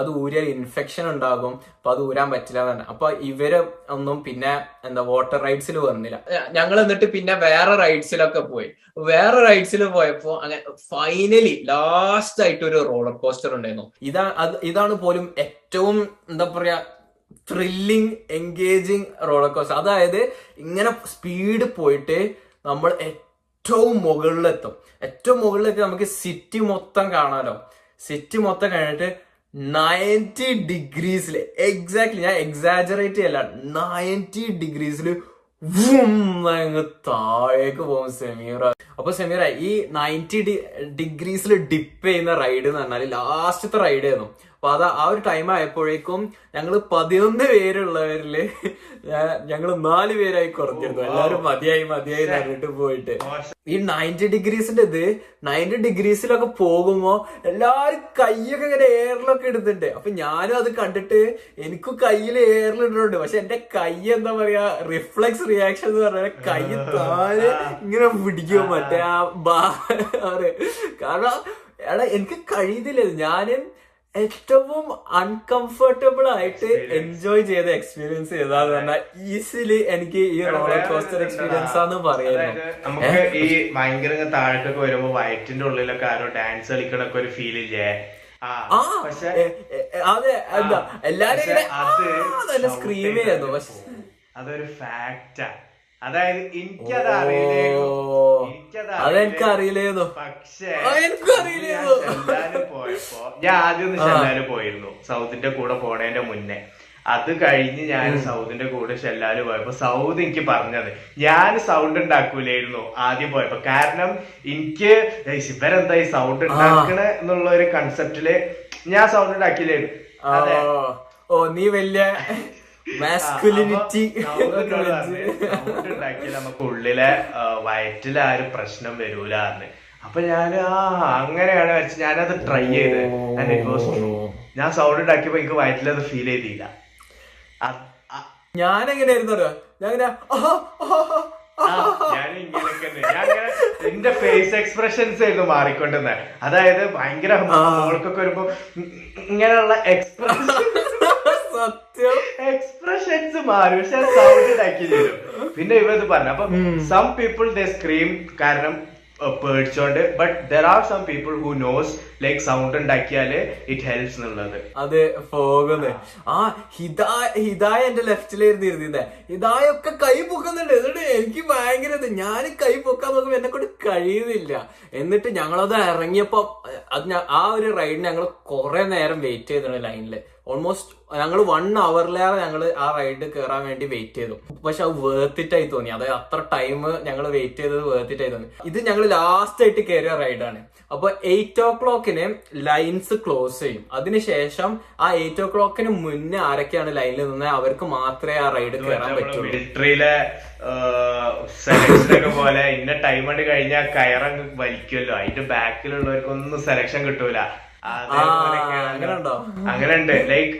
[SPEAKER 1] അത് ഊരിയ ഇൻഫെക്ഷൻ ഉണ്ടാകും. അപ്പൊ അത് ഊരാൻ പറ്റില്ല എന്നാണ്. അപ്പൊ ഇവർ ഒന്നും പിന്നെ എന്താ വാട്ടർ റൈഡ്സിൽ വന്നില്ല. ഞങ്ങൾ എന്നിട്ട് പിന്നെ വേറെ റൈഡ്സിലൊക്കെ പോയി. വേറെ റൈഡ്സിൽ പോയപ്പോ അങ്ങനെ ഫൈനലി ലാസ്റ്റ് ആയിട്ട് ഒരു റോളർ കോസ്റ്റർ ഉണ്ടായിരുന്നു. ഇതാ അത് ഇതാണ് പോലും ഏറ്റവും എന്താ പറയാ ത്രില്ലിങ് എൻഗേജിങ് റോളർ കോസ്റ്റർ അതായത് ഇങ്ങനെ സ്പീഡ് പോയിട്ട് നമ്മൾ ഏറ്റവും മുകളിലെത്തും. ഏറ്റവും മുകളിലെത്തി നമുക്ക് സിറ്റി മൊത്തം കാണാലോ. സിറ്റി മൊത്തം കഴിഞ്ഞിട്ട് നയന്റി ഡിഗ്രീസിൽ എക്സാക്ട്ലി ഞാൻ എക്സാജറേറ്റ് ചെയ്യല്ല. നയന്റി ഡിഗ്രീസിൽ താഴേക്ക് പോകും സെമീറ അപ്പൊ സെമീറ ഈ നയന്റി ഡിഗ്രീസിൽ ഡിപ്പ് ചെയ്യുന്ന റൈഡ് എന്ന് പറഞ്ഞാൽ ലാസ്റ്റത്തെ റൈഡ് ആയിരുന്നു. അപ്പൊ അത് ആ ഒരു ടൈം ആയപ്പോഴേക്കും ഞങ്ങൾ പതിനൊന്ന് പേരുള്ളവരിൽ ഞങ്ങൾ നാല് പേരായി കുറഞ്ഞിരുന്നു. എല്ലാവരും മതിയായി മതിയായി പറഞ്ഞിട്ട് പോയിട്ട്. ഈ നയന്റി ഡിഗ്രീസിന്റെ ഇത് നയന്റി ഡിഗ്രീസിലൊക്കെ പോകുമ്പോ എല്ലാരും കൈയൊക്കെ ഇങ്ങനെ എയറിലൊക്കെ ഇടുന്നുണ്ട്. അപ്പൊ ഞാനും അത് കണ്ടിട്ട് എനിക്കും കയ്യിൽ എയറിൽ ഇടുന്നുണ്ട്. പക്ഷെ എന്റെ കൈ എന്താ പറയാ റിഫ്ലക്സ് റിയാക്ഷൻ എന്ന് പറഞ്ഞാൽ കൈ താഴെ ഇങ്ങനെ പിടിക്കും മറ്റേ ആ ബാ കാരണം എടാ എനിക്ക് കഴിയുന്നില്ല ഞാനും ഏറ്റവും അൺകംഫർട്ടബിൾ ആയിട്ട് എൻജോയ് ചെയ്ത എക്സ്പീരിയൻസ് ഏതാന്ന് പറഞ്ഞാൽ ഈസിലി എനിക്ക് ഈ റോളർ കോസ്റ്റർ എക്സ്പീരിയൻസ് ആണെന്ന്
[SPEAKER 2] പറയുന്നത് നമുക്ക് ഈ ഭയങ്കര താഴത്തൊക്കെ വരുമ്പോ വയറ്റിന്റെ ഉള്ളിലൊക്കെ ആരോ ഡാൻസ് കളിക്കണൊക്കെ ഒരു ഫീൽ ഇല്ലേ?
[SPEAKER 1] അതെ എന്താ എല്ലാരും സ്ക്രീം ചെയ്യുന്നു പക്ഷെ
[SPEAKER 2] അതൊരു ഫാക്റ്റാ അതായത് എനിക്കത് അറിയില്ലേ
[SPEAKER 1] അതെനിക്ക് അറിയില്ലായിരുന്നു
[SPEAKER 2] പക്ഷേ പോയപ്പോ ഞാൻ ആദ്യം ഒന്ന് ചെല്ലാന് പോയിരുന്നു സൗദിന്റെ കൂടെ പോണേന്റെ മുന്നേ. അത് കഴിഞ്ഞ് ഞാൻ സൗദിന്റെ കൂടെ ഷെല്ലാൽ പോയപ്പോ സൗദ് എനിക്ക് പറഞ്ഞത് ഞാൻ സൗണ്ട് ഉണ്ടാക്കൂലായിരുന്നു ആദ്യം പോയപ്പോ. കാരണം എനിക്ക് ഇവരെന്താ ഈ സൗണ്ട് ഉണ്ടാക്കണ എന്നുള്ള ഒരു കൺസെപ്റ്റിൽ ഞാൻ സൗണ്ട് ഉണ്ടാക്കിയില്ലായിരുന്നു
[SPEAKER 1] ഓ നീ വലിയ മാസ്കുലിനിറ്റി
[SPEAKER 2] നമുക്ക് ഉള്ളിലെ വയറ്റില വയറ്റിലെ ആ ഒരു പ്രശ്നം വരൂല അപ്പൊ ഞാൻ ആ അങ്ങനെയാണ് വെച്ച് ഞാനത് ട്രൈ ചെയ്ത്. And it was ഞാൻ സൗണ്ട് ഉണ്ടാക്കിയപ്പോ എനിക്ക് വയറ്റിലത് ഫീൽ ചെയ്തില്ല.
[SPEAKER 1] ഞാൻ എങ്ങനെയായിരുന്നു അറിയോ ഞാൻ ഇങ്ങനെ
[SPEAKER 2] എന്റെ ഫേസ് എക്സ്പ്രഷൻസ് ആയിരുന്നു മാറിക്കൊണ്ടിരുന്നത് അതായത് ഭയങ്കര മോൾക്കൊക്കെ വരുമ്പോ ഇങ്ങനെയുള്ള എക്സ്പ്രഷൻ
[SPEAKER 1] സത്യം.
[SPEAKER 2] എക്സ്പ്രഷൻസ് മാറി. പക്ഷെ സൗണ്ട് ഉണ്ടാക്കി തരും. പിന്നെ ഇവ ഇത് പറഞ്ഞു. അപ്പൊ സം പീപ്പിൾ ദ സ്ക്രീം കാരണം പേടിച്ചോണ്ട്. But there are some people who knows like sound ഉണ്ടാക്കിയാൽ ഇറ്റ് ഹെൽപ്സ് എന്നുള്ളത്.
[SPEAKER 1] അതെ പോകുന്നത് ആ ഹിദായ ഹിതായ എന്റെ ലെഫ്റ്റിലായിരുന്നു ഇരുന്നിരുന്നേ. ഹിതായ ഒക്കെ കൈ പൊക്കുന്നുണ്ട്. എന്നിട്ട് എനിക്ക് ഭയങ്കര ഞാൻ കൈ പൊക്കാൻ നോക്കുമ്പോ എന്നെ കൊണ്ട് കഴിയുന്നില്ല. എന്നിട്ട് ഞങ്ങളത് ഇറങ്ങിയപ്പോ അത് ആ ഒരു റൈഡിന് ഞങ്ങൾ കുറെ നേരം വെയിറ്റ് ചെയ്തിട്ടുണ്ട് ലൈനിൽ ഓൾമോസ്റ്റ് ഞങ്ങൾ വൺ അവറിലേറെ ഞങ്ങൾ ആ റൈഡ് കയറാൻ വേണ്ടി വെയിറ്റ് ചെയ്തു. പക്ഷെ അത് വേർത്തിട്ടായി ആയി തോന്നി. അതായത് അത്ര ടൈം ഞങ്ങൾ വെയിറ്റ് ചെയ്തത് വേർത്തിട്ടായി തോന്നി. ഇത് ഞങ്ങൾ ലാസ്റ്റ് ആയിട്ട് കയറിയ റൈഡാണ് അപ്പൊ എയ്റ്റ് ഓ ക്ലോക്കിന് ലൈൻസ് ക്ലോസ് ചെയ്യും അതിനുശേഷം ആ എയ്റ്റ് ഓ ക്ലോക്കിന് മുന്നേ ആരൊക്കെയാണ് ലൈനിൽ നിന്ന് അവർക്ക് മാത്രമേ ആ റൈഡ് കയറാൻ പറ്റുള്ളൂ.
[SPEAKER 2] മിലിറ്ററിയിലെ സെലക്ഷൻ പോലെ ഇന്ന ടൈം കൊണ്ട് കഴിഞ്ഞാൽ കയറങ്ങ് വലിക്കുമല്ലോ അതിന്റെ ബാക്കിലുള്ളവർക്കൊന്നും സെലക്ഷൻ കിട്ടൂല.
[SPEAKER 1] അങ്ങനെ ഉണ്ടോ?
[SPEAKER 2] ലൈക്ക്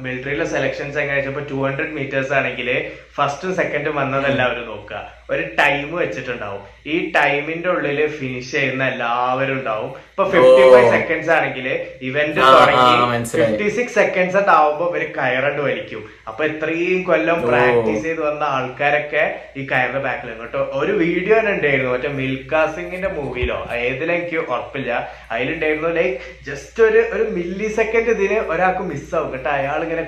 [SPEAKER 2] മിലിറ്ററിയിലെ സെലക്ഷൻസ് എങ്ങനെ വെച്ചപ്പോ ടു ഹൺഡ്രഡ് മീറ്റേഴ്സ് ആണെങ്കിൽ ഫസ്റ്റും സെക്കൻഡും വന്നതല്ല അവർ നോക്കുക. ഒരു ടൈം വെച്ചിട്ടുണ്ടാവും. ഈ ടൈമിന്റെ ഉള്ളിൽ ഫിനിഷ് ചെയ്യുന്ന എല്ലാവരും ഉണ്ടാവും. ഇപ്പൊ ഫിഫ്റ്റി ഫൈവ് സെക്കൻഡ്സ് ആണെങ്കിൽ ഇവന്റ് തുടങ്ങി. ഫിഫ്റ്റി സിക്സ് സെക്കൻഡ്സ് ആവുമ്പോ ഇവർ കയറണ്ട് വലിക്കും. അപ്പൊ ഇത്രയും കൊല്ലം പ്രാക്ടീസ് ചെയ്ത് വന്ന ആൾക്കാരൊക്കെ ഈ കയറിന്റെ ബാക്കിൽ കേട്ടോ. ഒരു വീഡിയോ തന്നെ ഉണ്ടായിരുന്നു. മറ്റേ മിൽക്കാ സിംഗിന്റെ മൂവിയിലോ ഏതിലെനിക്ക് ഉറപ്പില്ല. അതിലുണ്ടായിരുന്നു ലൈക്ക് ജസ്റ്റ് ഒരു ഒരു മില്ലി സെക്കൻഡ് ഇതിന് ഒരാൾക്ക് മിസ്സാവും കേട്ടോ അയാൾ ഇങ്ങനെ.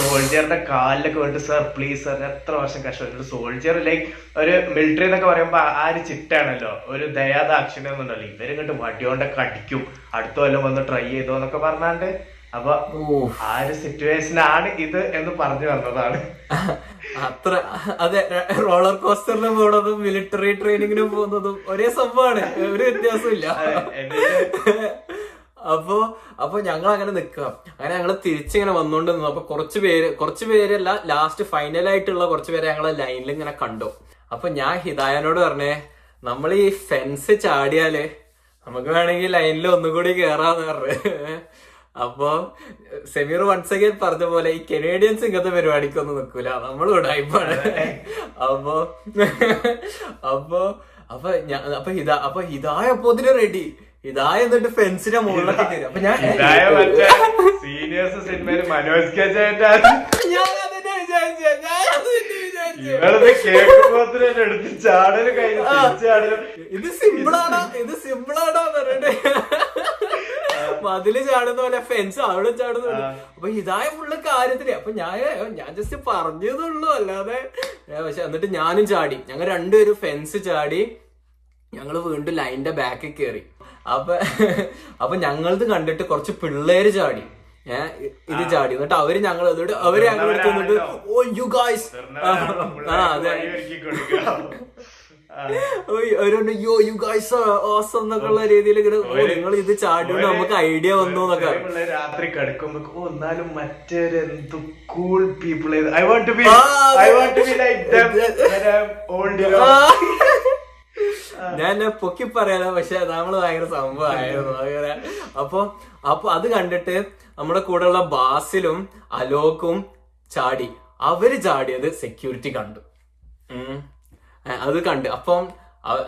[SPEAKER 2] സോൾജിയറിന്റെ കാലിലൊക്കെ വേണ്ടി സർ പ്ലീസ് സർ എത്ര വർഷം കഷ്ടപ്പെട്ടു സോൾജിയർ ലൈക്ക് ഒരു മിലിറ്ററി എന്നൊക്കെ പറയുമ്പോ ആ ഒരു ചിട്ടാണല്ലോ ഒരു ദയാദാക്ഷിണ്യം എന്നുണ്ടല്ലോ ഇവരിങ്ങോട്ട് വടിയോണ്ടൊക്കെ അടിക്കും അടുത്ത കൊല്ലം വന്ന് ട്രൈ ചെയ്തോ എന്നൊക്കെ പറഞ്ഞാണ്ട്. അപ്പൊ ആ ഒരു സിറ്റുവേഷൻ ആണ് ഇത് എന്ന് പറഞ്ഞു വന്നതാണ്.
[SPEAKER 1] അത്ര അതെ റോളർ കോസ്റ്ററിന് പോണതും മിലിറ്ററി ട്രെയിനിങ്ങിനും പോകുന്നതും ഒരേ സംഭവമാണ് ഒരു വ്യത്യാസമില്ല അപ്പൊ അപ്പൊ ഞങ്ങൾ അങ്ങനെ നിക്കുക അങ്ങനെ ഞങ്ങൾ തിരിച്ചിങ്ങനെ വന്നോണ്ട് നിന്നു. അപ്പൊ കുറച്ച് പേര് കുറച്ച് പേരല്ല ലാസ്റ്റ് ഫൈനൽ ആയിട്ടുള്ള കുറച്ച് പേരെ ഞങ്ങളെ ലൈനിൽ ഇങ്ങനെ കണ്ടു. അപ്പൊ ഞാൻ ഹിദായനോട് പറഞ്ഞേ നമ്മൾ ഈ ഫെൻസ് ചാടിയാൽ നമുക്ക് വേണമെങ്കിൽ ലൈനിൽ ഒന്നുകൂടി കേറാന്ന് പറഞ്ഞു. അപ്പൊ സെമീർ വൺസ് അഗൈൻ പറഞ്ഞ പോലെ ഈ കനേഡിയൻസ് ഇങ്ങനത്തെ പരിപാടിക്കൊന്നും നിൽക്കൂല നമ്മൾ ഉടായ്പാണ് അപ്പൊ അപ്പൊ അപ്പൊ ഞാൻ അപ്പൊ ഹിതാ അപ്പൊ ഇതായപ്പോ റെഡി ഇതായ എന്നിട്ട് ഫെൻസിന്റെ മുകളിലൊക്കെ കയറി അപ്പൊ ഞാൻ
[SPEAKER 2] സീനിയേഴ്സ് സിനിമയിൽ മനോജ് കെ
[SPEAKER 1] ഇത് സിമ്പിളാണോ ഇത് സിമ്പിളാണോ പറഞ്ഞിട്ട് മതിൽ ചാടുന്ന പോലെ ഫെൻസ് അവിടെ ചാടുന്ന പോലെ. അപ്പൊ ഇതായ ഫുള്ള് കാര്യത്തിൽ അപ്പൊ ഞാൻ ഞാൻ ജസ്റ്റ് പറഞ്ഞതുള്ളൂ. അല്ലാതെ പക്ഷെ എന്നിട്ട് ഞാനും ചാടി. ഞങ്ങൾ രണ്ടുപേരും ഫെൻസ് ചാടി. ഞങ്ങൾ വീണ്ടും ലൈനിന്റെ ബാക്കിൽ കയറി അപ്പൊ അപ്പൊ ഞങ്ങളത് കണ്ടിട്ട് കുറച്ച് പിള്ളേര് ചാടി. ഏഹ് ഇത് ചാടി. എന്നിട്ട് അവർ ഞങ്ങൾ അതോട് അവർ ഞങ്ങൾ എടുത്ത് ഓ യു ഗായ്സ് ആ അതെ. അവരുണ്ട് യോ യു ഗായ്സ് ഓസം എന്നൊക്കെ ഉള്ള രീതിയിൽ ഇങ്ങനെ നിങ്ങൾ ഇത് ചാടിയോണ്ട് നമുക്ക് ഐഡിയ വന്നു എന്നൊക്കെ.
[SPEAKER 3] രാത്രി കിടക്കുമ്പോ ഓ എന്നാലും മറ്റൊരു cool people I want to be I want to be like old
[SPEAKER 1] ഞാൻ പൊക്കി പറയാലോ പക്ഷെ നമ്മൾ ഭയങ്കര സംഭവമായിരുന്നു അങ്ങനെ അപ്പൊ അപ്പൊ അത് കണ്ടിട്ട് നമ്മുടെ കൂടെയുള്ള ബാസിലും അലോക്കും ചാടി. അവർ ചാടിയത് സെക്യൂരിറ്റി കണ്ടു. അത് കണ്ട്. അപ്പം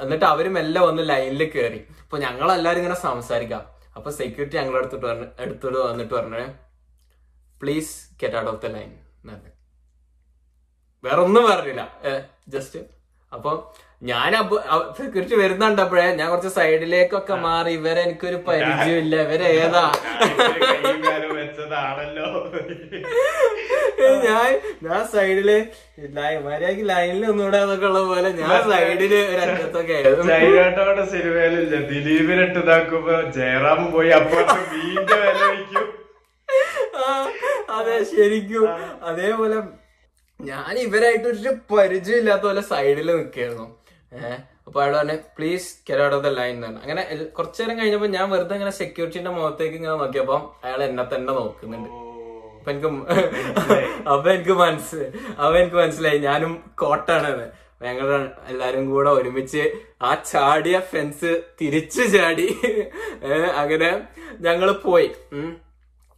[SPEAKER 1] എന്നിട്ട് അവരും എല്ലാം വന്ന് ലൈനിൽ കയറി അപ്പൊ ഞങ്ങളെല്ലാരും ഇങ്ങനെ സംസാരിക്കാം. അപ്പൊ സെക്യൂരിറ്റി ഞങ്ങളുടെ അടുത്തിട്ട് പറഞ്ഞ എടുത്തിട്ട് വന്നിട്ട് പറഞ്ഞു please get out of the line വേറെ ഒന്നും പറഞ്ഞില്ല. ജസ്റ്റ് അപ്പൊ ഞാൻ തിരിച്ചു വരുന്നുണ്ടപ്പോഴേ ഞാൻ കുറച്ച് സൈഡിലേക്കൊക്കെ മാറി ഇവരെ എനിക്കൊരു പരിചയമില്ല ഇവരെ ഏതാ? ഞാൻ ഞാൻ സൈഡിൽ മര്യാദയ്ക്ക് ലൈനിൽ ഒന്നുകൂടെ എന്നൊക്കെ ഉള്ള പോലെ ഞാൻ സൈഡിൽ ആയിരുന്നു.
[SPEAKER 3] ചൈനാട്ടോടെ സിനിമയിലില്ല. ദിലീപിനിട്ട് ഇതാക്കുമ്പോ ജയറാം പോയി അപ്പുറത്ത് വില വയ്ക്കും.
[SPEAKER 1] അതെ ശരിക്കും. അതേപോലെ ഞാൻ ഇവരായിട്ട് ഒരു പരിചയം ഇല്ലാത്ത പോലെ സൈഡിൽ നിൽക്കായിരുന്നു ഏഹ് അപ്പൊ അയാൾ പറഞ്ഞു please get out of the line എന്ന് പറഞ്ഞു. അങ്ങനെ കുറച്ചു നേരം കഴിഞ്ഞപ്പോ ഞാൻ വെറുതെ ഇങ്ങനെ സെക്യൂരിറ്റിന്റെ മുഖത്തേക്ക് ഇങ്ങനെ നോക്കിയപ്പോ അയാൾ എന്നെ തന്നെ നോക്കുന്നുണ്ട്. അപ്പൊ എനിക്ക് അപ്പൊ എനിക്ക് മനസ്സ് അപ്പൊ എനിക്ക് മനസ്സിലായി. ഞാനും കോട്ടാണെന്ന് ഞങ്ങൾ എല്ലാരും കൂടെ ഒരുമിച്ച് ആ ചാടിയ ഫെൻസ് തിരിച്ചു ചാടി അങ്ങനെ ഞങ്ങൾ പോയി.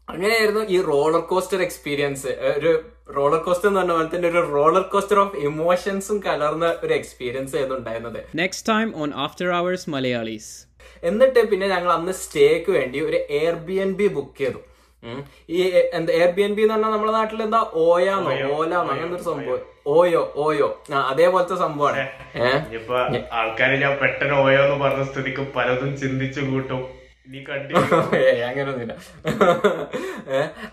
[SPEAKER 1] അങ്ങനെയായിരുന്നു ഈ റോളർ കോസ്റ്റർ എക്സ്പീരിയൻസ് ഒരു റോളർ കോസ്റ്റർ എന്ന് പറഞ്ഞ പോലെ തന്നെ ഒരു റോളർ കോസ്റ്റർ ഓഫ് ഇമോഷൻസും കലർന്ന ഒരു എക്സ്പീരിയൻസ് ആയിരുന്നു ഉണ്ടായിരുന്നത്.
[SPEAKER 4] Next time on after hours Malayalees
[SPEAKER 1] എന്നിട്ട് പിന്നെ ഞങ്ങൾ അന്ന് സ്റ്റേക്ക് വേണ്ടി ഒരു Airbnb book ചെയ്തു ഈ എന്താ എയർ ബി എൻ ബി എന്ന് പറഞ്ഞാൽ നമ്മുടെ നാട്ടിൽ എന്താ? ഓയാന്നോ ഓലാന്നോ അങ്ങനത്തെ ഒരു സംഭവം. ഓയോ ഓയോ. ആ അതേപോലത്തെ സംഭവമാണ്.
[SPEAKER 3] ആൾക്കാര് ഞാൻ പെട്ടെന്ന് ഓയോ എന്ന് പറഞ്ഞ സ്ഥിതിക്ക് പലതും ചിന്തിച്ചു കൂട്ടും.
[SPEAKER 1] അങ്ങനൊന്നുമില്ല.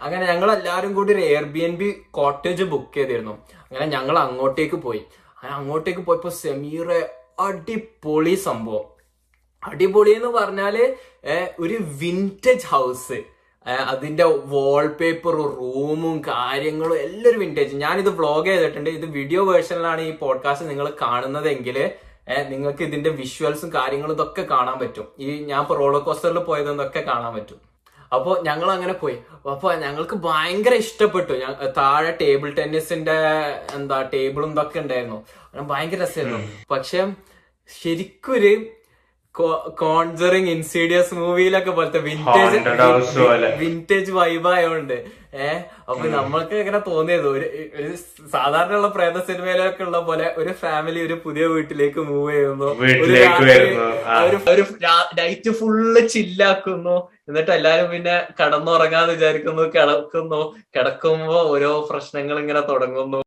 [SPEAKER 1] അങ്ങനെ ഞങ്ങൾ എല്ലാരും കൂടി ഒരു Airbnb cottage book ചെയ്തിരുന്നു. അങ്ങനെ ഞങ്ങൾ അങ്ങോട്ടേക്ക് പോയി. അങ്ങനെ അങ്ങോട്ടേക്ക് പോയപ്പോ സെമീറെ അടിപൊളി സംഭവം. അടിപൊളി എന്ന് പറഞ്ഞാൽ ഒരു വിന്റേജ് ഹൗസ് അതിന്റെ വാൾപേപ്പറും റൂമും കാര്യങ്ങളും എല്ലാം ഒരു വിന്റേജ് ഞാനിത് വ്ളോഗ് ചെയ്തിട്ടുണ്ട്. ഇത് വീഡിയോ വേർഷനിലാണ് ഈ പോഡ്കാസ്റ്റ് നിങ്ങൾ കാണുന്നതെങ്കിൽ നിങ്ങൾക്ക് ഇതിന്റെ വിഷ്വൽസും കാര്യങ്ങളും ഇതൊക്കെ കാണാൻ പറ്റും. ഈ ഞാൻ ഇപ്പൊ റോളർ കോസ്റ്ററിൽ പോയതെന്നൊക്കെ കാണാൻ പറ്റും. അപ്പോൾ ഞങ്ങൾ അങ്ങനെ പോയി. അപ്പൊ ഞങ്ങൾക്ക് ഭയങ്കര ഇഷ്ടപ്പെട്ടു. ഞാൻ താഴെ ടേബിൾ ടെന്നീസിന്റെ എന്താ ടേബിളും ഇതൊക്കെ ഉണ്ടായിരുന്നു. ഭയങ്കര രസമായിരുന്നു. പക്ഷെ ശരിക്കൊരു കോൺസറിങ് ഇൻസീഡിയസ് മൂവിയിലൊക്കെ പോലത്തെ. വിന്റേജ് വിന്റേജ് വൈബായോണ്ട് ഏഹ് അപ്പൊ നമ്മൾക്ക് ഇങ്ങനെ തോന്നിയത് ഒരു സാധാരണ ഉള്ള പ്രേത സിനിമയിലൊക്കെ ഉള്ള പോലെ ഒരു ഫാമിലി ഒരു പുതിയ വീട്ടിലേക്ക് മൂവ് ചെയ്യുന്നു. ഒരു നൈറ്റ് ഫുള്ള് ചില്ലാക്കുന്നു എന്നിട്ട് എല്ലാരും പിന്നെ കടന്നുറങ്ങാന്ന് വിചാരിക്കുന്നു കിടക്കുന്നു. കിടക്കുമ്പോ ഓരോ പ്രശ്നങ്ങൾ ഇങ്ങനെ തുടങ്ങുന്നു.